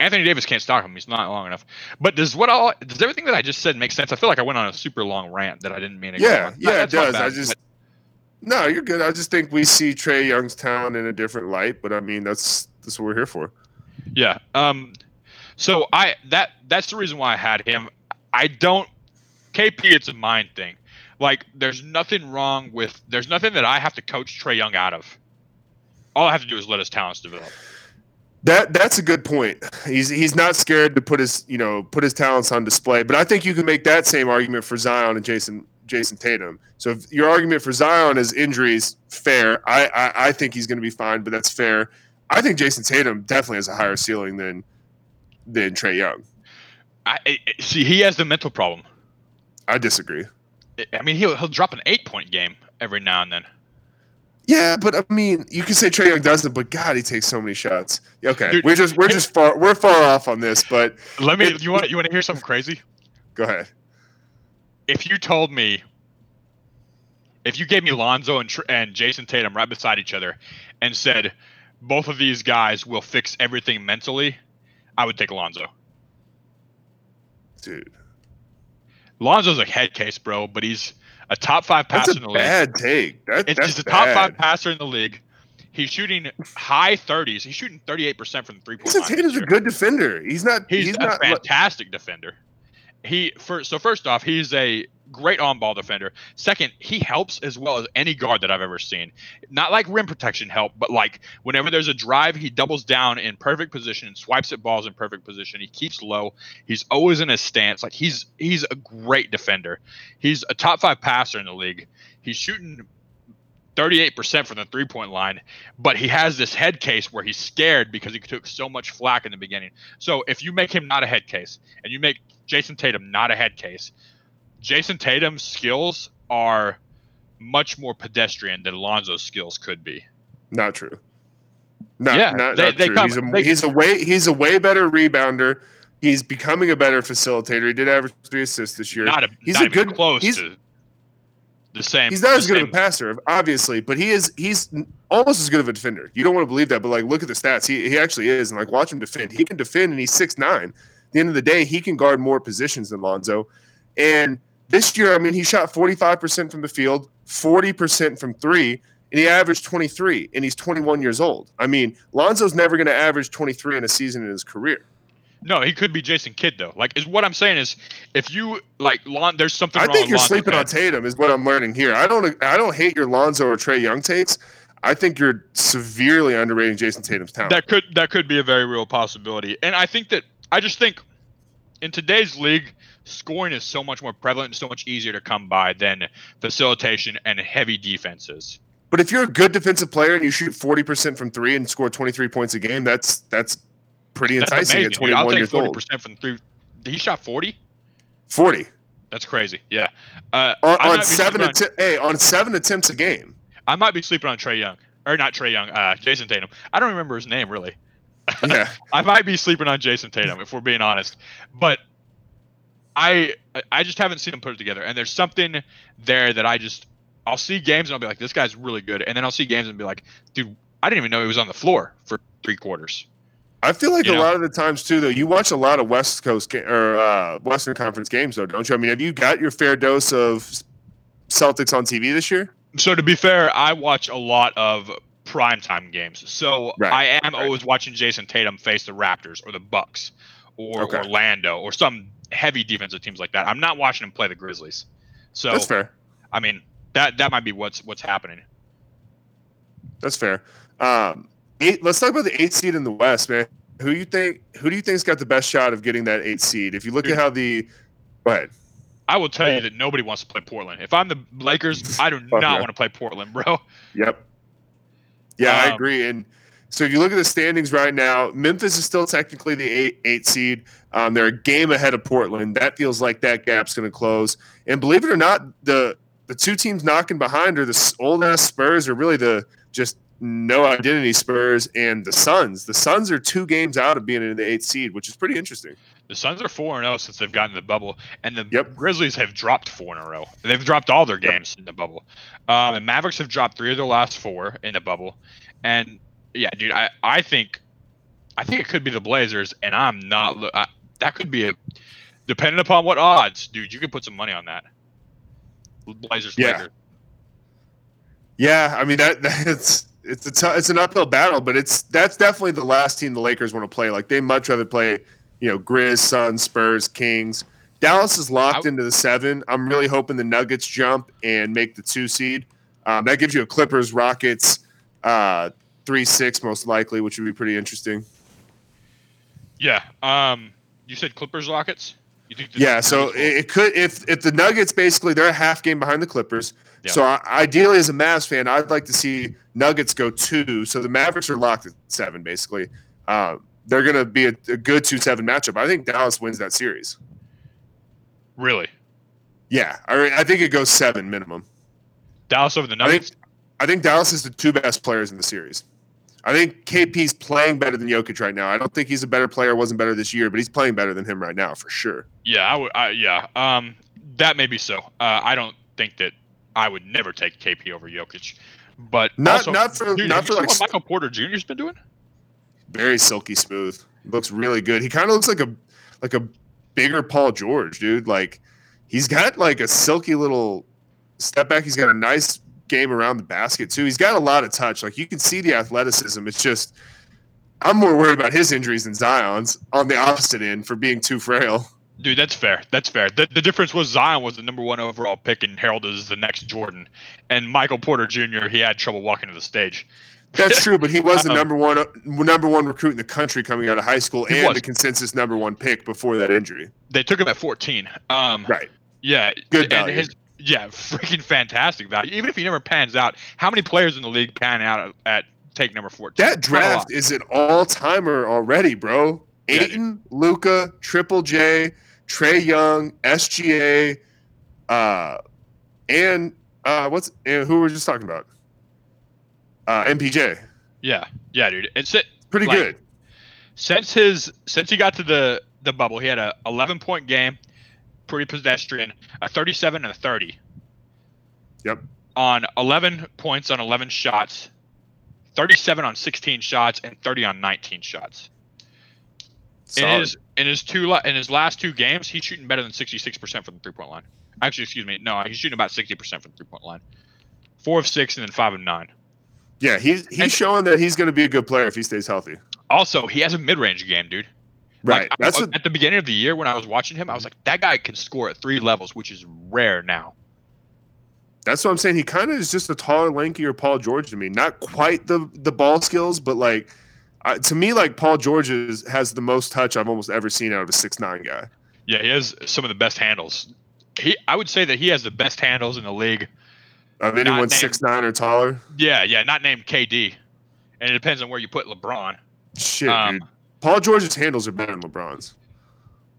S1: Anthony Davis can't stop him. He's not long enough. But does what all does everything that I just said make sense? I feel like I went on a super long rant that I didn't mean to.
S2: Yeah, yeah, it does. Bad, I just. But, no, you're good. I just think we see Trae Young's talent in a different light, but I mean that's that's what we're here for.
S1: Yeah. Um. So I that that's the reason why I had him. I don't KP. It's a mind thing. Like there's nothing wrong with there's nothing that I have to coach Trae Young out of. All I have to do is let his talents develop.
S2: That that's a good point. He's he's not scared to put his you know put his talents on display. But I think you can make that same argument for Zion and Jayson Jayson Tatum. So if your argument for Zion is injuries, fair. I I, I think he's going to be fine, but that's fair. I think Jayson Tatum definitely has a higher ceiling than than Trae Young.
S1: I, I see. He has the mental problem.
S2: I disagree.
S1: I mean, he'll he'll drop an eight point game every now and then.
S2: Yeah, but I mean, you can say Trae Young doesn't, but God, he takes so many shots. Okay, Dude, we're just we're just far we're far off on this, but
S1: let me. It, you want you want to hear something crazy?
S2: Go ahead.
S1: If you told me, if you gave me Lonzo and and Jayson Tatum right beside each other, and said both of these guys will fix everything mentally, I would take Alonzo.
S2: Dude,
S1: Lonzo's a head case, bro, but he's a top five passer
S2: that's
S1: a in the
S2: bad
S1: league.
S2: take. That,
S1: it's,
S2: he's
S1: a top five passer in the league. He's shooting high 30s. He's shooting 38% from the three point line.
S2: Tatum's a good defender. He's not.
S1: He's,
S2: he's
S1: a
S2: not,
S1: fantastic defender. He first. So first off, he's a great on ball defender. Second, he helps as well as any guard that I've ever seen. Not like rim protection help, but like whenever there's a drive, he doubles down in perfect position and swipes at balls in perfect position. He keeps low. He's always in his stance. Like he's he's a great defender. He's a top five passer in the league. He's shooting 38% from the three point line, but he has this head case where he's scared because he took so much flack in the beginning. So if you make him not a head case and you make Jayson Tatum not a head case, Jayson Tatum's skills are much more pedestrian than Lonzo's skills could be.
S2: Not true. Not, yeah, not, they, not they true. Come, he's, a, they, he's a way he's a way better rebounder. He's becoming a better facilitator. He did average three assists this year.
S1: Not a,
S2: he's
S1: not
S2: a good
S1: close
S2: he's,
S1: to the same.
S2: He's not as good
S1: same.
S2: of a passer, obviously, but he is he's almost as good of a defender. You don't want to believe that, but like look at the stats. He he actually is, and like watch him defend. He can defend, and he's six nine. At the end of the day, he can guard more positions than Lonzo, and this year, I mean, he shot 45% from the field, 40% from three, and he averaged 23, and he's 21 years old. I mean, Lonzo's never going to average 23 in a season in his career.
S1: No, he could be Jason Kidd though. Like, is what I'm saying is, if you like, Lon, there's something.
S2: Wrong with I think you're Lonzo sleeping on Tatum, is what I'm learning here. I don't, I don't hate your Lonzo or Trae Young takes. I think you're severely underrating Jayson Tatum's talent.
S1: That could, that could be a very real possibility, and I think that I just think in today's league, scoring is so much more prevalent and so much easier to come by than facilitation and heavy defenses.
S2: But if you're a good defensive player and you shoot 40% from three and score 23 points a game, that's that's pretty that's enticing amazing. at 21 I'll take years 40% old.
S1: from three. Did he shot 40?
S2: 40.
S1: That's crazy. Yeah. Uh,
S2: on, on seven atti- hey, on seven attempts a game.
S1: I might be sleeping on Trae Young. Or not Trae Young, uh, Jayson Tatum. I don't remember his name really.
S2: Yeah.
S1: I might be sleeping on Jayson Tatum if we're being honest. But I I just haven't seen him put it together. And there's something there that I just I'll see games and I'll be like, this guy's really good. And then I'll see games and be like, dude, I didn't even know he was on the floor for three quarters.
S2: I feel like you a know? lot of the times too, though, you watch a lot of West Coast ga- or uh, Western Conference games, though, don't you? I mean, have you got your fair dose of Celtics on TV this year?
S1: So to be fair, I watch a lot of primetime games. So right. I am right. always watching Jayson Tatum face the Raptors or the Bucks or okay. Orlando or some heavy defensive teams like that. I'm not watching him play the Grizzlies. So
S2: that's fair.
S1: I mean, that that might be what's what's happening.
S2: That's fair. Um, eight, let's talk about the eight seed in the West, man. who you think who do you think's got the best shot of getting that eight seed? If you look at how the go ahead.
S1: I will tell you that nobody wants to play Portland. If I'm the Lakers, I do not
S2: yeah.
S1: want to play Portland, bro.
S2: Yep. Yeah, I
S1: Um,
S2: agree. And so if you look at the standings right now, Memphis is still technically the eight eight seed. Um, they're a game ahead of Portland. That feels like that gap's going to close. And believe it or not, the the two teams knocking behind are the old ass Spurs, or really the just no identity Spurs and the Suns. The Suns are two games out of being in the eighth seed, which is pretty interesting.
S1: The Suns are four and zero since they've gotten the bubble, and the
S2: Yep.
S1: Grizzlies have dropped four in a row. They've dropped all their games in the bubble. Um, and Mavericks have dropped three of their last four in the bubble. And yeah, dude, I, I think, I think it could be the Blazers, and I'm not. I, that could be a, depending upon what odds, dude. You could put some money on that. Blazers,
S2: Yeah.
S1: Lakers.
S2: Yeah, I mean that that's it's a t- it's an uphill battle, but it's that's definitely the last team the Lakers want to play. Like they much rather play, you know, Grizz, Suns, Spurs, Kings. Dallas is locked into the seven. I'm really hoping the Nuggets jump and make the two seed. Um, that gives you a Clippers, Rockets, uh, three six most likely, which would be pretty interesting.
S1: Yeah. Um, you said Clippers, Rockets. You think?
S2: Yeah, so it, it could if if the Nuggets basically they're a half game behind the Clippers.
S1: Yeah.
S2: So I, ideally, as a Mavs fan, I'd like to see Nuggets go two. So the Mavericks are locked at seven, basically. Uh, they're going to be a, a good two seven matchup. I think Dallas wins that series.
S1: really
S2: Yeah, I, I think it goes seven minimum.
S1: Dallas over the
S2: I think
S1: Nuggets.
S2: I think Dallas is the two best players in the series. I think KP's playing better than Jokic right now. I don't think he's a better player. Wasn't better this year, but he's playing better than him right now for sure.
S1: Yeah, I would. Yeah, um, that may be so. Uh, I don't think that I would never take KP over Jokic, but
S2: Not-
S1: also,
S2: not for-
S1: dude,
S2: not for like-
S1: what Michael Porter Jr.'s been doing.
S2: very silky smooth. Looks really good. He kind of looks like a like a bigger Paul George, dude. Like he's got like a silky little step back. He's got a nice game around the basket too. He's got a lot of touch. Like you can see the athleticism. It's just I'm more worried about his injuries than Zion's on the opposite end for being too frail.
S1: Dude, that's fair. That's fair. The, the difference was Zion was the number one overall pick and heralded is the next Jordan, and Michael Porter Jr. He had trouble walking to the stage.
S2: That's true, but he was the
S1: Um,
S2: number one number one recruit in the country coming out of high school and the consensus number one pick before that injury.
S1: They took him at 14. Um,
S2: Right.
S1: Yeah,
S2: Good
S1: and
S2: value.
S1: his yeah, freaking fantastic value. Even if he never pans out, how many players in the league pan out at, take number 14?
S2: That
S1: Not a lot.
S2: draft is an all timer already, bro.
S1: Yeah.
S2: Ayton, Luka, Triple J, Trae Young, SGA, uh, and uh, what's and who were we just talking about? Uh, MPJ.
S1: Yeah, yeah, dude. It's it.
S2: Pretty
S1: Like-
S2: good.
S1: since his since he got to the the bubble, he had a 11 point game, pretty pedestrian, a 37 and a 30.
S2: Yep.
S1: On 11 points on 11 shots, 37 on 16 shots, and 30 on 19 shots. In his in his two in his last two games, he's shooting better than 66% from the three point line. Actually, excuse me, no, he's shooting about 60% from the three point line. Four of six and then five of nine.
S2: yeah, he's he's
S1: and-
S2: showing that he's going to be a good player if he stays healthy.
S1: Also, he has a mid range game, dude.
S2: Right.
S1: Like,
S2: That's a,
S1: at the beginning of the year when I was watching him, I was like, that guy can score at three levels, which is rare now.
S2: that's what I'm saying. He kind of is just a taller, lankier Paul George to me. Not quite the the ball skills, but like uh, to me, like Paul George is, has the most touch I've almost ever seen out of a six nine guy.
S1: Yeah, he has some of the best handles. He, I would say that he has the best handles in the league.
S2: Of anyone
S1: named-
S2: six nine or taller.
S1: Yeah, yeah, not named KD, and it depends on where you put LeBron.
S2: Shit,
S1: Um,
S2: dude. Paul George's handles are better than LeBron's.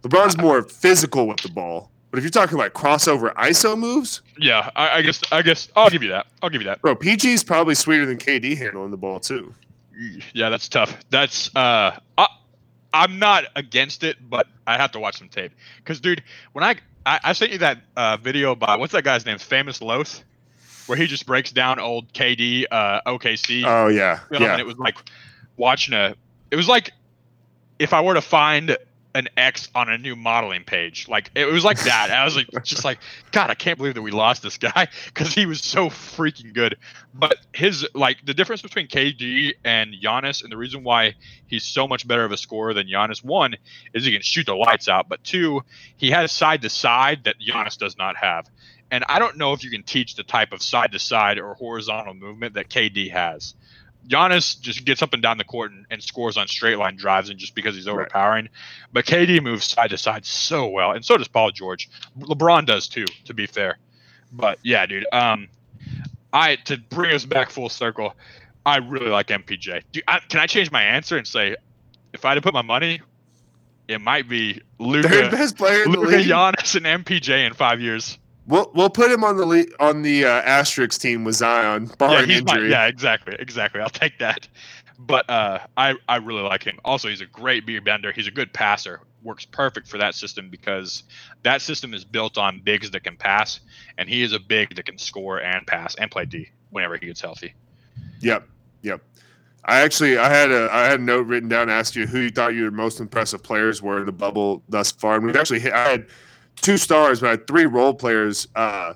S2: LeBron's more physical with the ball. But if you're talking like crossover ISO moves,
S1: Yeah, I, I guess, I guess I'll give you that. I'll give you that.
S2: bro, PG's probably sweeter than KD handling the ball too.
S1: Yeah, that's tough. That's uh, I, I'm not against it, but I have to watch some tape. Cause, dude, when I I, I sent you that uh, video by what's that guy's name? Famous Loth, where he just breaks down old KD uh, OKC
S2: Oh yeah, yeah.
S1: and it was like watching a. It was like if I were to find an X on a new modeling page, like it was like that. I was like, just like, God, I can't believe that we lost this guy because he was so freaking good. But his like the difference between KD and Giannis, and the reason why he's so much better of a scorer than Giannis, one is he can shoot the lights out, but two, he has side to side that Giannis does not have. And I don't know if you can teach the type of side to side or horizontal movement that KD has Giannis just gets up and down the court and, and scores on straight line drives, and just because he's overpowering. Right. But KD moves side to side so well, and so does Paul George. LeBron does too, to be fair. But yeah, dude. Um, I to bring us back full circle, I really like MPJ. I, can I change my answer and say, if I had to put my money, it might be Luka,
S2: Third best player
S1: Luka, Giannis, and MPJ in five years.
S2: We'll we'll put him on the le- on the uh, asterisk team with Zion, barring
S1: yeah,
S2: injury.
S1: My, yeah, exactly, exactly. I'll take that. But uh, I I really like him. Also, he's a great beer bender. He's a good passer. Works perfect for that system because that system is built on bigs that can pass, and he is a big that can score and pass and play D whenever he gets healthy.
S2: Yep, yep. I actually I had a I had a note written down to ask you who you thought your most impressive players were in the bubble thus far. And we've actually hit, I had two stars, but I had three role players uh,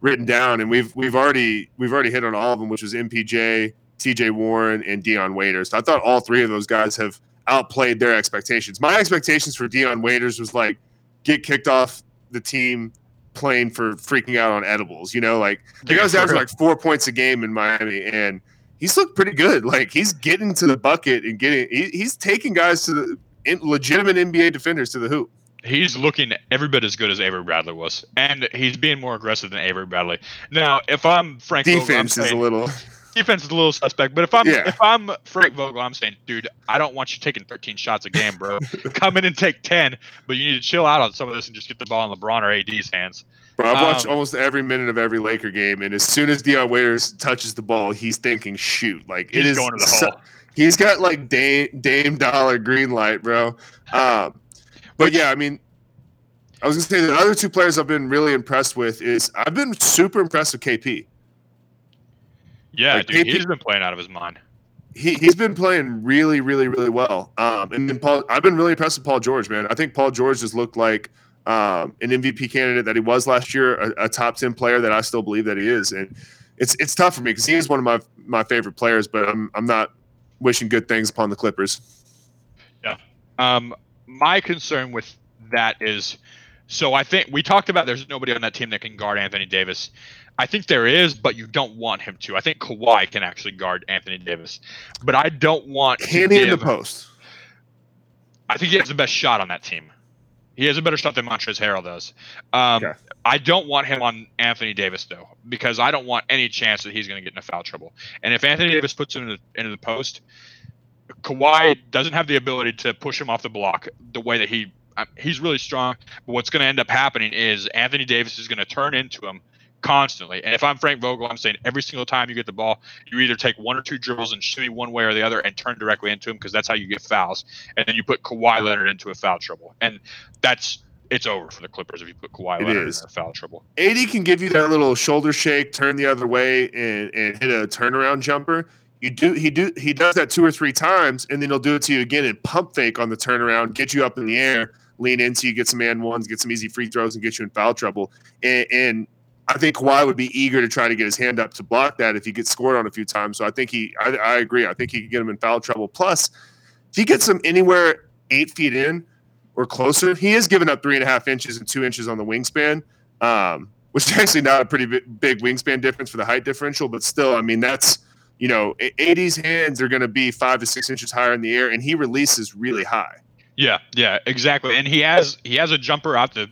S2: written down, and we've we've already we've already hit on all of them, which was MPJ, T.J. Warren, and Dion Waiters. So I thought all three of those guys have outplayed their expectations. My expectations for Dion Waiters was like get kicked off the team playing for freaking out on edibles. You know, like the guy was averaging like four points a game in Miami, and he's looked pretty good. Like he's getting to the bucket and getting he, he's taking guys to the in, legitimate NBA defenders to the hoop
S1: he's looking every bit as good as Avery Bradley was, and he's being more aggressive than Avery Bradley. Now, if I'm Frank,
S2: defense
S1: Vogel,
S2: saying, is a little
S1: defense is a little suspect. But if I'm yeah. if I'm Frank Vogel, I'm saying, dude, I don't want you taking 13 shots a game, bro. Come in and take 10, but you need to chill out on some of this and just get the ball in LeBron or AD's hands.
S2: Bro, I've watched um, almost every minute of every Laker game, and as soon as Dion Waiters touches the ball, he's thinking, shoot, like it is
S1: going to the so, hole.
S2: He's got like Dame, Dame Dollar green light, bro. Um, but yeah, I mean, I was gonna say the other two players I've been really impressed with is I've been super impressed with KP.
S1: Yeah, like dude, KP, he's been playing out of his mind.
S2: He he's been playing really, really, really well. Um, and then Paul, I've been really impressed with Paul George, man. I think Paul George has looked like um, an MVP candidate that he was last year, a, a, top ten player that I still believe that he is. And it's it's tough for me because he is one of my my favorite players, but I'm I'm not wishing good things upon the Clippers.
S1: Yeah. Um, my concern with that is so I think we talked about there's nobody on that team that can guard Anthony Davis. I think there is, but you don't want him to. I think Kawhi can actually guard Anthony Davis, but I don't want.
S2: Can he in the post?
S1: I think he has the best shot on that team. He has a better shot than Montrezl Harrell does. Um, okay. I don't want him on Anthony Davis though, because I don't want any chance that he's going to get into foul trouble. And if Anthony Davis puts him into the, into the post, Kawhi doesn't have the ability to push him off the block the way that he he's really strong. But what's going to end up happening is Anthony Davis is going to turn into him constantly. And if I'm Frank Vogel, I'm saying every single time you get the ball, you either take one or two dribbles and shimmy one way or the other and turn directly into him because that's how you get fouls. And then you put Kawhi Leonard into a foul trouble, and that's it's over for the Clippers if you put Kawhi it Leonard is. in foul trouble.
S2: AD can give you that little shoulder shake, turn the other way, and, and hit a turnaround jumper. You do he do he does that two or three times, and then he'll do it to you again and pump fake on the turnaround, get you up in the air, lean into you, get some and ones, get some easy free throws, and get you in foul trouble. And, and I think Kawhi would be eager to try to get his hand up to block that if he gets scored on a few times. So I think he, I, I agree. I think he could get him in foul trouble. Plus, if he gets him anywhere eight feet in or closer, he is giving up three and a half inches and two inches on the wingspan, um, which is actually not a pretty big wingspan difference for the height differential. But still, I mean, that's you know, AD's hands are going to be five to six inches higher in the air, and he releases really high.
S1: Yeah, yeah, exactly. And he has he has a jumper out to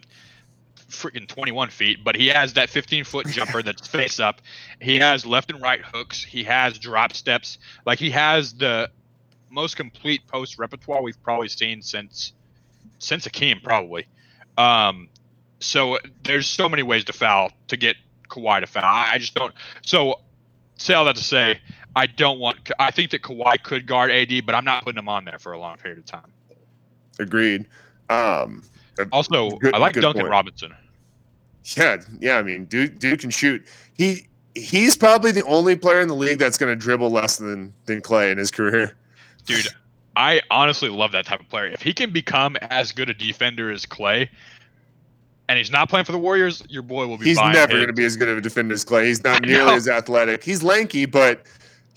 S1: freaking 21 feet, but he has that 15 foot jumper that's face up. He has left and right hooks. He has drop steps. Like he has the most complete post repertoire we've probably seen since since Akeem probably. Um, so there's so many ways to foul to get Kawhi to foul. I just don't. So say all that to say, I don't want. I think that Kawhi could guard AD, but I'm not putting him on there for a long period of time.
S2: Agreed. Um,
S1: also, good, I like Duncan point. Robinson.
S2: Yeah, yeah. I mean, dude, dude can shoot. He he's probably the only player in the league that's going to dribble less than than Klay in his career.
S1: Dude, I honestly love that type of player. If he can become as good a defender as Klay, and he's not playing for the Warriors, your boy will be.
S2: He's never going to be as good of a defender as Klay. He's not nearly as athletic. He's lanky, but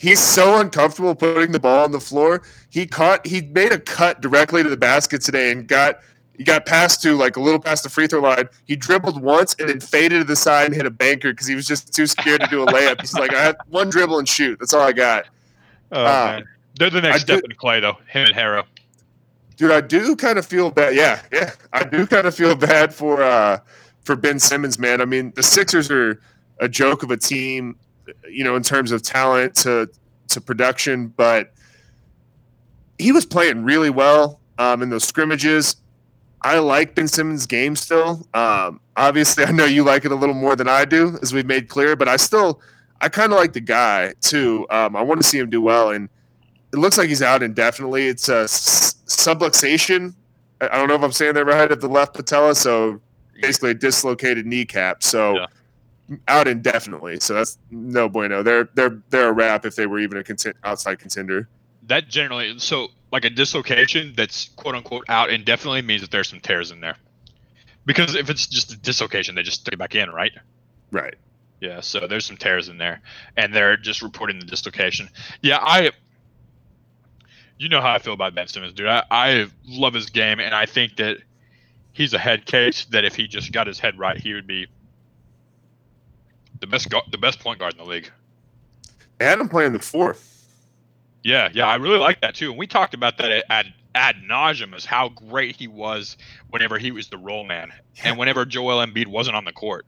S2: He's so uncomfortable putting the ball on the floor. He caught. He made a cut directly to the basket today and got. He got past to like a little past the free throw line. He dribbled once and then faded to the side and hit a banker because he was just too scared to do a layup. He's like, I have one dribble and shoot. That's all I got.
S1: Oh, uh, man. They're the next I step do, in Klay, though. Him and Herro.
S2: Dude, I do kind of feel bad. Yeah, yeah, I do kind of feel bad for uh, for Ben Simmons, man. I mean, the Sixers are a joke of a team, you know, in terms of talent to to production, but he was playing really well um, in those scrimmages. I like Ben Simmons' game still. Um, obviously, I know you like it a little more than I do, as we've made clear. But I still, I kind of like the guy too. Um, I want to see him do well, and it looks like he's out indefinitely. It's a subluxation. I don't know if I'm saying that right of the left patella, so basically a dislocated kneecap. So yeah. Out indefinitely. So that's no bueno. They're they're they're a wrap if they were even a content, outside contender.
S1: That generally so like a dislocation that's quote unquote out indefinitely means that there's some tears in there. Because if it's just a dislocation, they just stick it back in, right?
S2: Right.
S1: Yeah, so there's some tears in there, and they're just reporting the dislocation. Yeah, I. You know how I feel about Ben Simmons, dude. I, I love his game, and I think that he's a head case. That if he just got his head right, he would be the best the best point guard in the league.
S2: They had him playing the fourth.
S1: Yeah, yeah, I really like that too. And we talked about that ad ad nauseum as how great he was whenever he was the role man yeah. and whenever Joel Embiid wasn't on the court.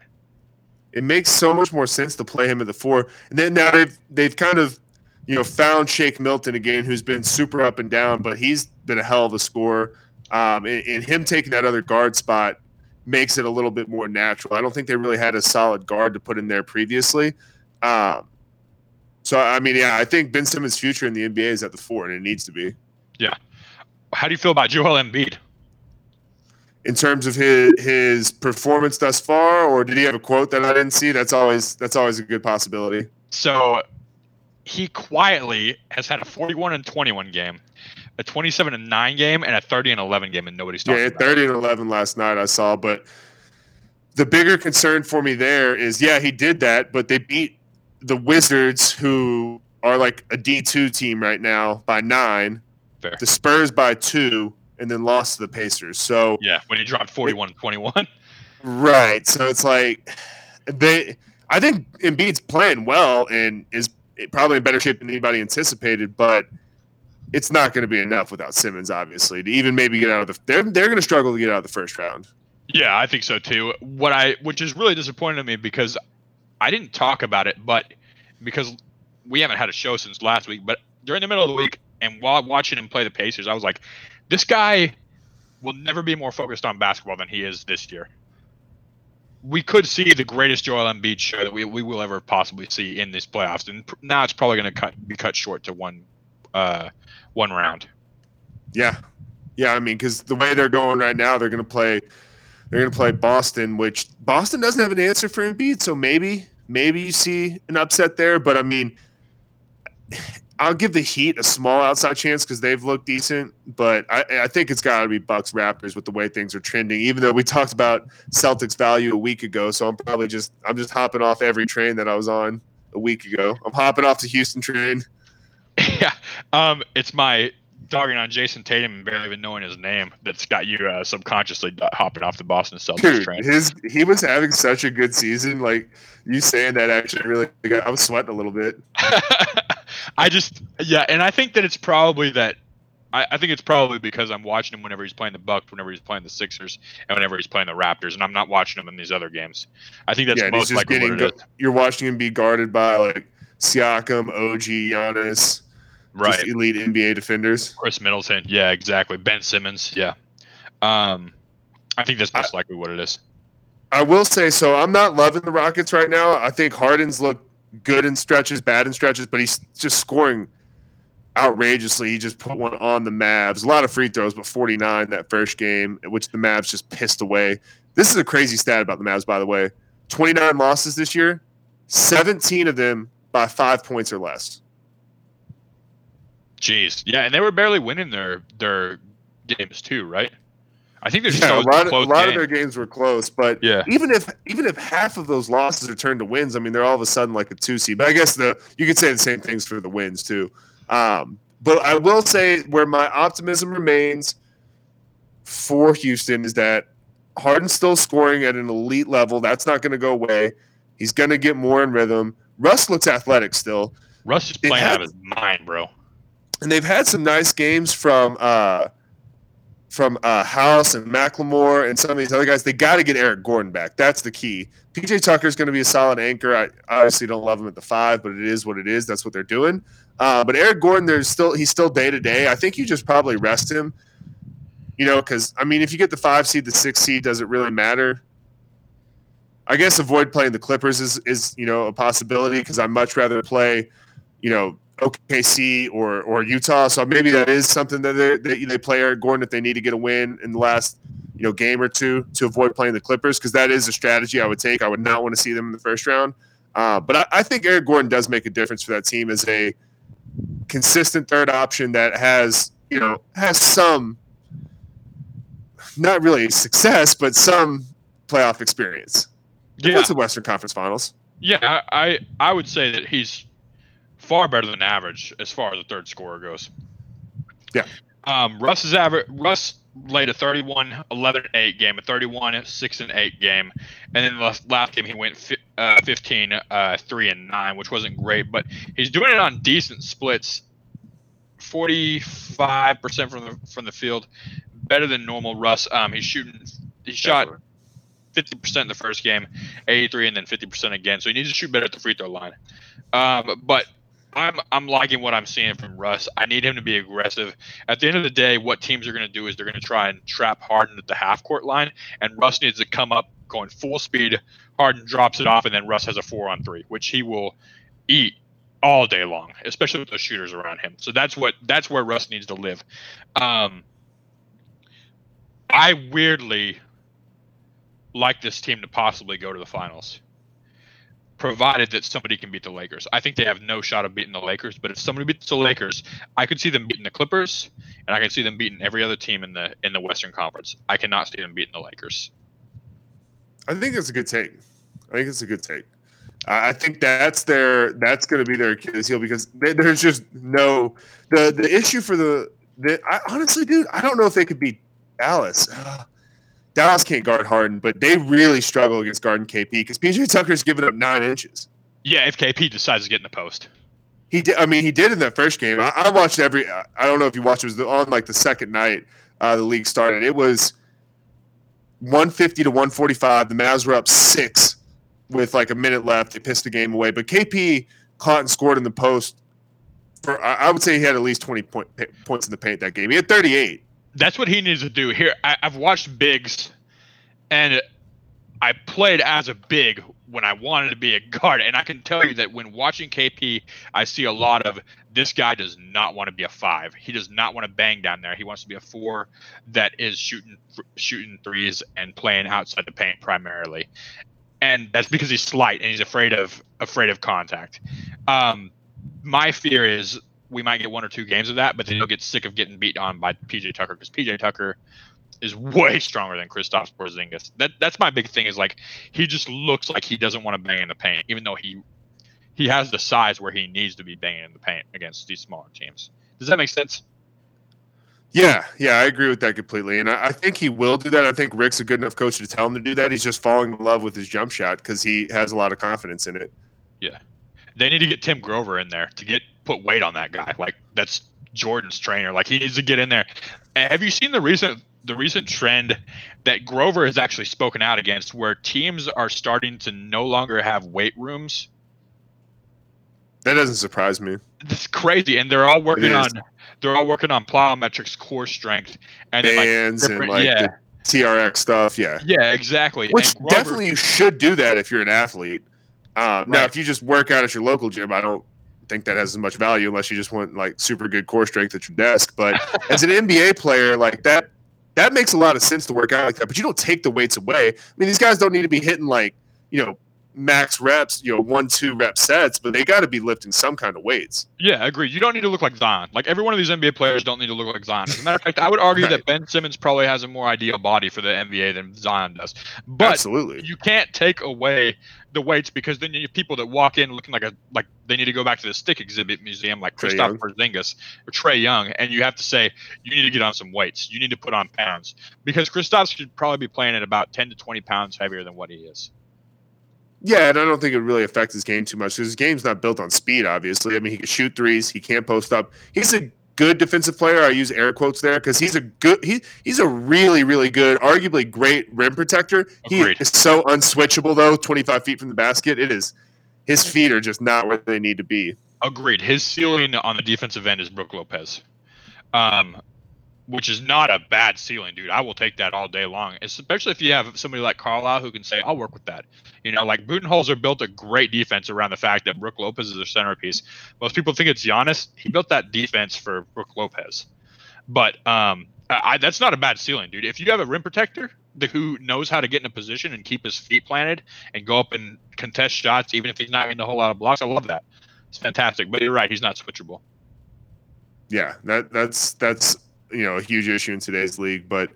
S2: It makes so much more sense to play him at the four. And then now they've they've kind of you know found Shake Milton again, who's been super up and down, but he's been a hell of a scorer. Um, and, and him taking that other guard spot makes it a little bit more natural. I don't think they really had a solid guard to put in there previously. Um, so I mean, yeah, I think Ben Simmons' future in the NBA is at the four, and it needs to be.
S1: Yeah. How do you feel about Joel Embiid?
S2: In terms of his his performance thus far, or did he have a quote that I didn't see? That's always that's always a good possibility.
S1: So he quietly has had a 41 and 21 game, a 27 and 9 game, and a 30 and 11 game, and nobody's talking.
S2: Yeah, 30 and 11 last night I saw, but the bigger concern for me there is, yeah, he did that, but they beat the Wizards, who are like a D two team right now, by nine. Fair. The Spurs by two, and then lost to the Pacers. So
S1: yeah, when he dropped 41 21.
S2: Right. So it's like they. I think Embiid's playing well and is probably in better shape than anybody anticipated, but it's not going to be enough without Simmons, obviously, to even maybe get out of the. They're they're going to struggle to get out of the first round.
S1: Yeah, I think so too. What I, which is really disappointing to me because I didn't talk about it, but because we haven't had a show since last week, but during the middle of the week and while watching him play the Pacers, I was like, this guy will never be more focused on basketball than he is this year. We could see the greatest Joel Embiid show that we, we will ever possibly see in this playoffs, and now it's probably going to cut be cut short to one uh, one round.
S2: Yeah, yeah. I mean, because the way they're going right now, they're going to play they're going to play Boston, which Boston doesn't have an answer for Embiid. So maybe, maybe you see an upset there. But I mean, I'll give the Heat a small outside chance because they've looked decent. But I, I think it's got to be Bucks Raptors with the way things are trending. Even though we talked about Celtics value a week ago, so I'm probably just I'm just hopping off every train that I was on a week ago. I'm hopping off the Houston train.
S1: Yeah, um, it's my dogging on Jayson Tatum and barely even knowing his name that's got you uh, subconsciously hopping off the Boston Celtics Dude, train.
S2: His he was having such a good season. Like you saying that actually really got, I was sweating a little bit.
S1: I just yeah, and I think that it's probably that. I, I think it's probably because I'm watching him whenever he's playing the Bucks, whenever he's playing the Sixers, and whenever he's playing the Raptors, and I'm not watching him in these other games. I think that's yeah, most likely is.
S2: You're watching him be guarded by like Siakam, OG, Giannis
S1: right?
S2: Just elite NBA defenders.
S1: Khris Middleton, yeah, exactly. Ben Simmons, yeah. Um, I think that's most I, likely what it is.
S2: I will say so. I'm not loving the Rockets right now. I think Harden's look good in stretches, bad in stretches, but he's just scoring outrageously. He just put one on the Mavs. A lot of free throws, but 49 that first game, which the Mavs just pissed away. This is a crazy stat about the Mavs, by the way. 29 losses this year, 17 of them by five points or less.
S1: Jeez, yeah, and they were barely winning their their games too, right? I think there's
S2: yeah, a lot, of, a lot of their games were close, but
S1: yeah.
S2: even if even if half of those losses are turned to wins, I mean they're all of a sudden like a two seed. But I guess the you could say the same things for the wins too. Um, but I will say where my optimism remains for Houston is that Harden's still scoring at an elite level. That's not going to go away. He's going to get more in rhythm. Russ looks athletic still.
S1: Russ is playing
S2: had-
S1: out of his mind, bro.
S2: And they've had some nice games from uh, from uh, House and McLemore and some of these other guys. They got to get Eric Gordon back. That's the key. PJ Tucker is going to be a solid anchor. I obviously don't love him at the five, but it is what it is. That's what they're doing. Uh, but Eric Gordon, there's still he's still day to day. I think you just probably rest him. You know, because I mean, if you get the five seed, the six seed, does it really matter? I guess avoid playing the Clippers is is you know a possibility because I'd much rather play, you know, OKC or or Utah. So maybe that is something that they they, they play Eric Gordon if they need to get a win in the last you know game or two to avoid playing the Clippers because that is a strategy I would take. I would not want to see them in the first round. Uh, but I, I think Eric Gordon does make a difference for that team as a consistent third option that has you know has some not really success but some playoff experience.
S1: Yeah,
S2: That's the Western Conference Finals.
S1: yeah. I I would say that he's far better than average as far as the third scorer goes.
S2: Yeah.
S1: Um, Russ is average. Russ laid a 31 11 8 game, a 31 6 and 8 game, and then the last, last game he went fi- uh, 15 uh, 3 and 9, which wasn't great, but he's doing it on decent splits. 45% from the from the field, better than normal Russ. Um, he's shooting he shot 50% in the first game, 83 and then 50% again. So he needs to shoot better at the free throw line. Um, but I'm I'm liking what I'm seeing from Russ. I need him to be aggressive. At the end of the day, what teams are going to do is they're going to try and trap Harden at the half court line, and Russ needs to come up going full speed. Harden drops it off, and then Russ has a four on three, which he will eat all day long, especially with those shooters around him. So that's what that's where Russ needs to live. Um, I weirdly like this team to possibly go to the finals, provided that somebody can beat the Lakers. I think they have no shot of beating the Lakers, but if somebody beats the Lakers, I could see them beating the Clippers, and I can see them beating every other team in the in the Western Conference. I cannot see them beating the Lakers.
S2: I think it's a good take. I think it's a good take. I I think that's their that's going to be their Achilles heel because they, there's just no the the issue for the the I, honestly, dude. I don't know if they could beat Dallas. Dallas can't guard Harden, but they really struggle against guarding KP because PJ Tucker's given up nine inches.
S1: Yeah, if KP decides to get in the post.
S2: He did. I mean, he did in that first game. I, I watched every. I don't know if you watched. It was on like the second night uh, the league started. It was 150 to 145. The Mavs were up six with like a minute left. They pissed the game away. But KP caught and scored in the post. For I I would say he had at least 20 point, points in the paint that game. He had 38.
S1: That's what he needs to do. Here, I, I've watched bigs, and I played as a big when I wanted to be a guard, and I can tell you that when watching KP, I see a lot of this guy does not want to be a five. He does not want to bang down there. He wants to be a four that is shooting shooting threes and playing outside the paint primarily, and that's because he's slight and he's afraid of afraid of contact. Um, my fear is we might get one or two games of that, but then he'll mm-hmm. get sick of getting beat on by PJ Tucker because PJ Tucker is way stronger than Kristaps Porzingis. That that's my big thing is like he just looks like he doesn't want to bang in the paint, even though he he has the size where he needs to be banging in the paint against these smaller teams. Does that make sense?
S2: Yeah, yeah, I agree with that completely, and I, I think he will do that. I think Rick's a good enough coach to tell him to do that. He's just falling in love with his jump shot because he has a lot of confidence in it.
S1: Yeah, they need to get Tim Grover in there to get put weight on that guy. Like that's Jordan's trainer. Like he needs to get in there. Have you seen the recent the recent trend that Grover has actually spoken out against, where teams are starting to no longer have weight rooms?
S2: That doesn't surprise me.
S1: It's crazy, and they're all working on they're all working on plyometrics, core strength, and then like
S2: Bands and like
S1: yeah,
S2: the TRX stuff. Yeah,
S1: yeah, exactly.
S2: which
S1: Grover-
S2: definitely you should do that if you're an athlete. Um, Now, if you just work out at your local gym, I don't think that has as much value unless you just want like super good core strength at your desk. But as an NBA player, like that, that makes a lot of sense to work out like that. But you don't take the weights away. I mean, these guys don't need to be hitting like you know max reps, you know one two rep sets, but they got to be lifting some kind of weights.
S1: Yeah, agreed. You don't need to look like Zion. Like every one of these NBA players don't need to look like Zion. As a matter of fact, I would argue
S2: Right.
S1: that Ben Simmons probably has a more ideal body for the NBA than Zion does. But
S2: Absolutely.
S1: you can't take away the weights because then you have people that walk in looking like a like they need to go back to the stick exhibit museum like
S2: Young.
S1: Porzingis or Trae Young, and you have to say you need to get on some weights. You need to put on pounds because Kristaps should probably be playing at about ten to twenty pounds heavier than what he is.
S2: Yeah, and I don't think it really affects his game too much because his game's not built on speed. Obviously, I mean he can shoot threes, he can't post up. He's a good defensive player. I use air quotes there because he's a good he he's a really really good, arguably great rim protector.
S1: Agreed.
S2: He is so unswitchable though. Twenty five feet from the basket, it is. His feet are just not where they need to be.
S1: Agreed. His ceiling on the defensive end is Brook Lopez, um, which is not a bad ceiling, dude. I will take that all day long, especially if you have somebody like Carlisle who can say, "I'll work with that." You know, like Budenholzer built a great defense around the fact that Brook Lopez is their centerpiece. Most people think it's Giannis. He built that defense for Brook Lopez, but um, I, that's not a bad ceiling, dude. If you have a rim protector the, who knows how to get in a position and keep his feet planted and go up and contest shots, even if he's not getting a whole lot of blocks, I love that. It's fantastic. But you're right, he's not switchable.
S2: Yeah, that that's that's you know a huge issue in today's league. But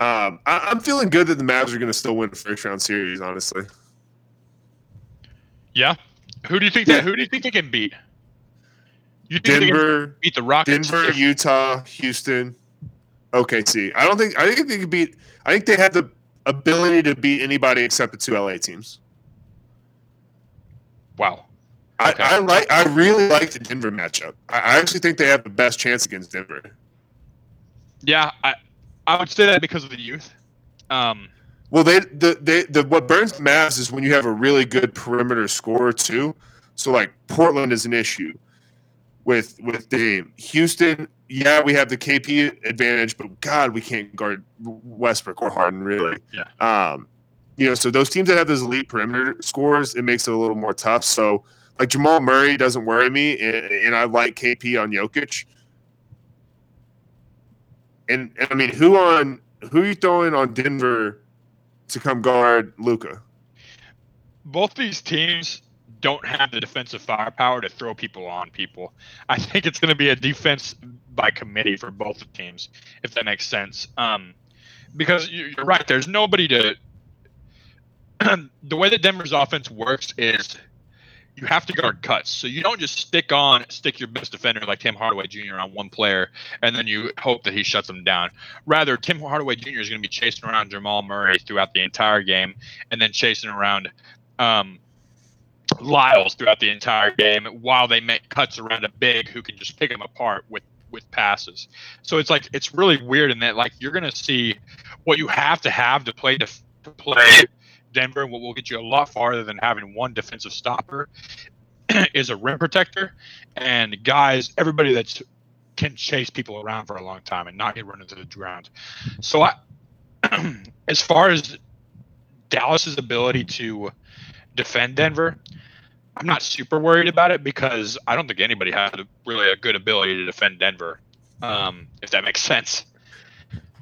S2: um, I, am feeling good that the Mavs are going to still win a first round series. Honestly.
S1: Yeah. Who do you think that? Who do you think they can beat?
S2: You think Denver,
S1: beat the Rockets?
S2: Denver, Utah, Houston, OKC. I don't think. I think they could beat. I think they have the ability to beat anybody except the two LA teams.
S1: Wow.
S2: Okay. I, I, like. I really like the Denver matchup. I actually think they have the best chance against Denver.
S1: Yeah, I I would say that because of the youth. Um,
S2: well, they the they the what burns Mavs is when you have a really good perimeter scorer too. So like Portland is an issue with with Dame. Houston, yeah, we have the KP advantage, but God, we can't guard Westbrook or Harden really.
S1: Yeah.
S2: Um, you know, so those teams that have those elite perimeter scores, it makes it a little more tough. So like Jamal Murray doesn't worry me, and, and I like KP on Jokic. And, and I mean, who on who are you throwing on Denver to come guard Luka?
S1: Both these teams don't have the defensive firepower to throw people on people. I think it's going to be a defense by committee for both teams, if that makes sense. Um, because you're right, there's nobody to. the way that Denver's offense works is you have to guard cuts. So you don't just stick on stick your best defender like Tim Hardaway Jr. on one player and then you hope that he shuts them down. Rather, Tim Hardaway Jr. is going to be chasing around Jamal Murray throughout the entire game and then chasing around um, Lyles throughout the entire game while they make cuts around a big who can just pick them apart with with passes. So it's like it's really weird in that like you're going to see what you have to have to play to, to play Denver, what will get you a lot farther than having one defensive stopper is a rim protector and guys, everybody that's can chase people around for a long time and not get run into the ground. So I, as far as Dallas's ability to defend Denver, I'm not super worried about it because I don't think anybody has really a good ability to defend Denver, um, if that makes sense.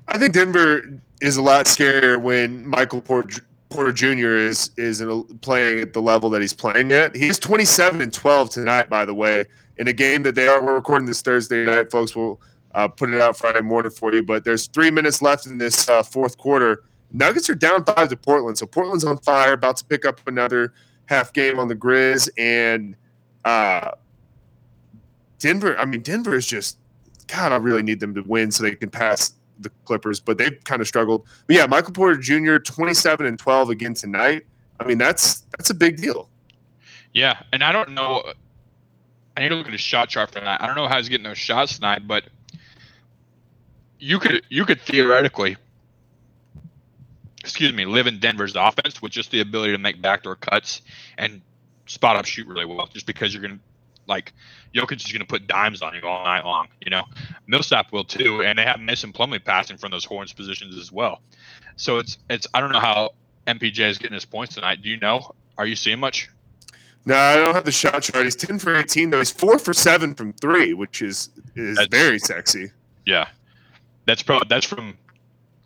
S2: I think Denver is a lot scarier when Michael Porter Porter Jr. is is playing at the level that he's playing at. He's 27 and 12 tonight, by the way, in a game that they are. We're recording this Thursday night, folks. We'll uh, put it out Friday morning for you. But there's three minutes left in this uh, fourth quarter. Nuggets are down five to Portland, so Portland's on fire, about to pick up another half game on the Grizz, and uh, Denver. I mean, Denver is just God. I really need them to win so they can pass the Clippers, but they've kind of struggled. But yeah, Michael Porter Jr. 27 and 12 again tonight. I mean, that's that's a big deal.
S1: Yeah, and I don't know. I need to look at his shot chart for that. I don't know how he's getting those shots tonight, but you could you could theoretically, excuse me, live in Denver's offense with just the ability to make backdoor cuts and spot up shoot really well, just because you're gonna like Jokic is going to put dimes on you all night long. You know, Millsap will too, and they have Mason Plumlee passing from those horns positions as well. So it's it's I don't know how MPJ is getting his points tonight. Do you know? Are you seeing much?
S2: No, I don't have the shot chart. He's ten for eighteen though. He's four for seven from three, which is is that's, very sexy.
S1: Yeah, that's pro. That's from.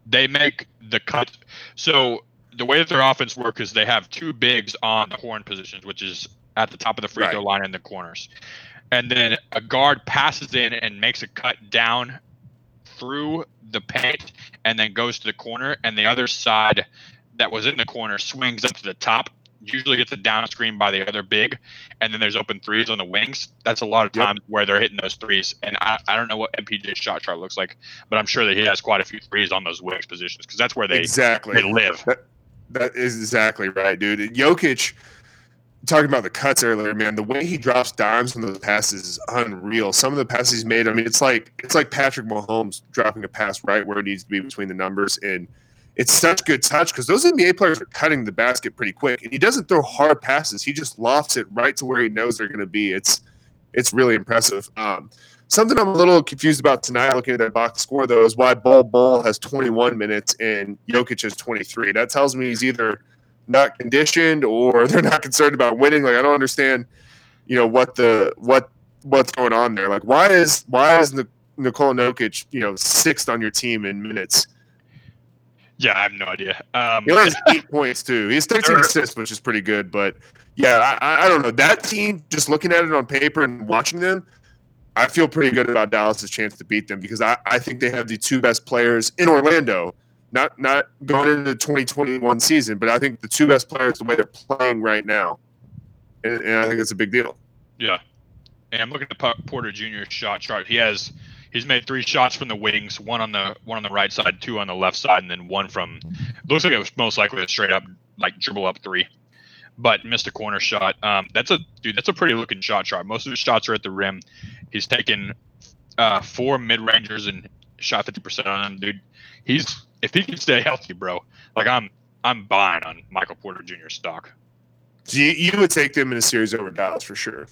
S1: They make the cut. So the way that their offense works is they have two bigs on the horn positions, which is at the top of the free right. throw line in the corners. And then a guard passes in and makes a cut down through the paint and then goes to the corner. And the other side that was in the corner swings up to the top, usually gets a down screen by the other big. And then there's open threes on the wings. That's a lot of times yep. where they're hitting those threes. And I, I don't know what MPJ's shot chart looks like, but I'm sure that he has quite a few threes on those wings positions because that's where they,
S2: exactly.
S1: they live.
S2: That- That is exactly right, dude. Jokic, talking about the cuts earlier, man. The way he drops dimes from those passes is unreal. Some of the passes he's made, I mean, it's like it's like Patrick Mahomes dropping a pass right where it needs to be between the numbers, and it's such good touch because those NBA players are cutting the basket pretty quick, and he doesn't throw hard passes. He just lofts it right to where he knows they're going to be. It's it's really impressive. Um, something I'm a little confused about tonight, looking at that box score though, is why Bol Bol has 21 minutes and Jokic has 23. That tells me he's either not conditioned or they're not concerned about winning. Like I don't understand, you know, what the what what's going on there. Like why is why is Nikola Jokic, you know, sixth on your team in minutes?
S1: Yeah, I have no idea. Um,
S2: he has eight points too. He's has 13 assists, which is pretty good. But yeah, I, I don't know. That team, just looking at it on paper and watching them, I feel pretty good about Dallas's chance to beat them because I, I think they have the two best players in Orlando not not going into the 2021 season, but I think the two best players the way they're playing right now, and, and I think it's a big deal.
S1: Yeah, and I'm looking at Porter Jr.'s shot chart. He has he's made three shots from the wings, one on the one on the right side, two on the left side, and then one from looks like it was most likely a straight up like dribble up three, but missed a corner shot. Um, that's a dude. That's a pretty looking shot chart. Most of his shots are at the rim. He's taken uh, four mid rangers and shot 50 percent on them, dude. He's if he can stay healthy, bro, like I'm I'm buying on Michael Porter Jr. stock.
S2: So you, you would take them in a series over Dallas for sure.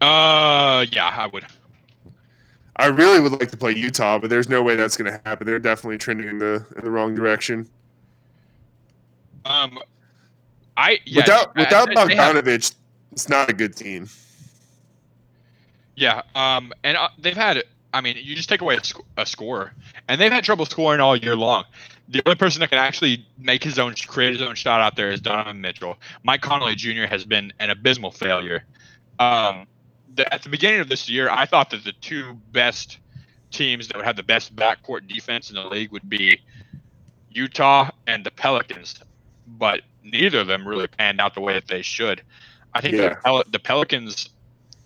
S1: Uh, yeah, I would.
S2: I really would like to play Utah, but there's no way that's going to happen. They're definitely trending in the in the wrong direction.
S1: Um, I yeah,
S2: without without Bogdanovich, have, it's not a good team.
S1: Yeah, um, and uh, they've had I mean, you just take away a, sc- a scorer, and they've had trouble scoring all year long. The only person that can actually make his own, create his own shot out there is Donovan Mitchell. Mike Conley Jr. has been an abysmal failure. Um, the, at the beginning of this year, I thought that the two best teams that would have the best backcourt defense in the league would be Utah and the Pelicans, but neither of them really panned out the way that they should. I think yeah. the, Pel- the Pelicans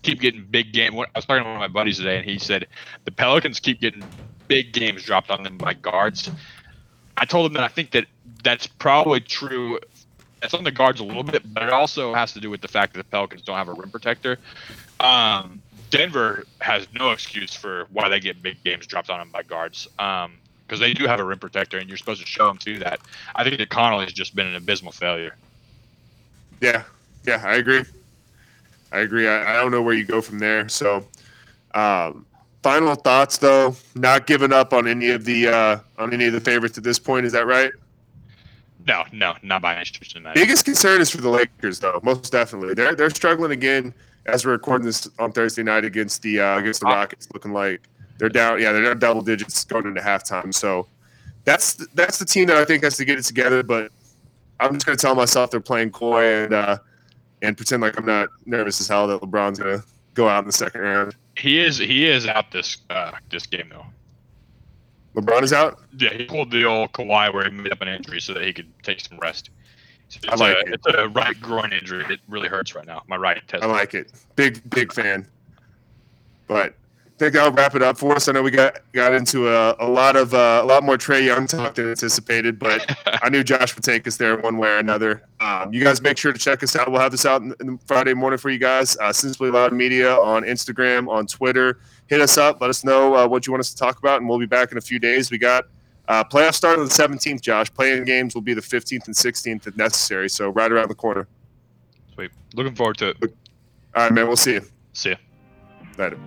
S1: keep getting big game. I was talking to one of my buddies today, and he said the Pelicans keep getting big games dropped on them by guards. I told him that I think that that's probably true. It's on the guards a little bit, but it also has to do with the fact that the Pelicans don't have a rim protector. Um, Denver has no excuse for why they get big games dropped on them by guards. Um, because they do have a rim protector, and you're supposed to show them to that. I think that has just been an abysmal failure.
S2: Yeah, yeah, I agree. I agree. I, I don't know where you go from there. So, um, final thoughts though. Not giving up on any of the uh, on any of the favorites at this point. Is that right?
S1: No, no, not by any stretch of
S2: Biggest concern is for the Lakers though. Most definitely, they're they're struggling again as we're recording this on Thursday night against the uh, against the Rockets. Looking like they're down. Yeah, they're down double digits going into halftime. So that's that's the team that I think has to get it together. But I'm just going to tell myself they're playing coy and. Uh, and pretend like I'm not nervous as hell that LeBron's gonna go out in the second round.
S1: He is he is out this uh, this game though.
S2: LeBron is out.
S1: Yeah, he pulled the old Kawhi where he made up an injury so that he could take some rest. So
S2: I like
S1: a,
S2: it.
S1: It's a right groin injury. It really hurts right now. My right test.
S2: I like it. Big big fan. But think I'll wrap it up for us. I know we got got into a, a lot of uh, a lot more Trae Young talk than anticipated, but I knew Josh would take us there one way or another. Um, you guys make sure to check us out. We'll have this out in, in Friday morning for you guys. Uh, Simply Loud Media on Instagram, on Twitter. Hit us up. Let us know uh, what you want us to talk about, and we'll be back in a few days. We got uh, playoff start on the 17th, Josh. Playing games will be the 15th and 16th if necessary. So right around the corner.
S1: Sweet. Looking forward to it.
S2: All right, man. We'll see you.
S1: See you.
S2: Later.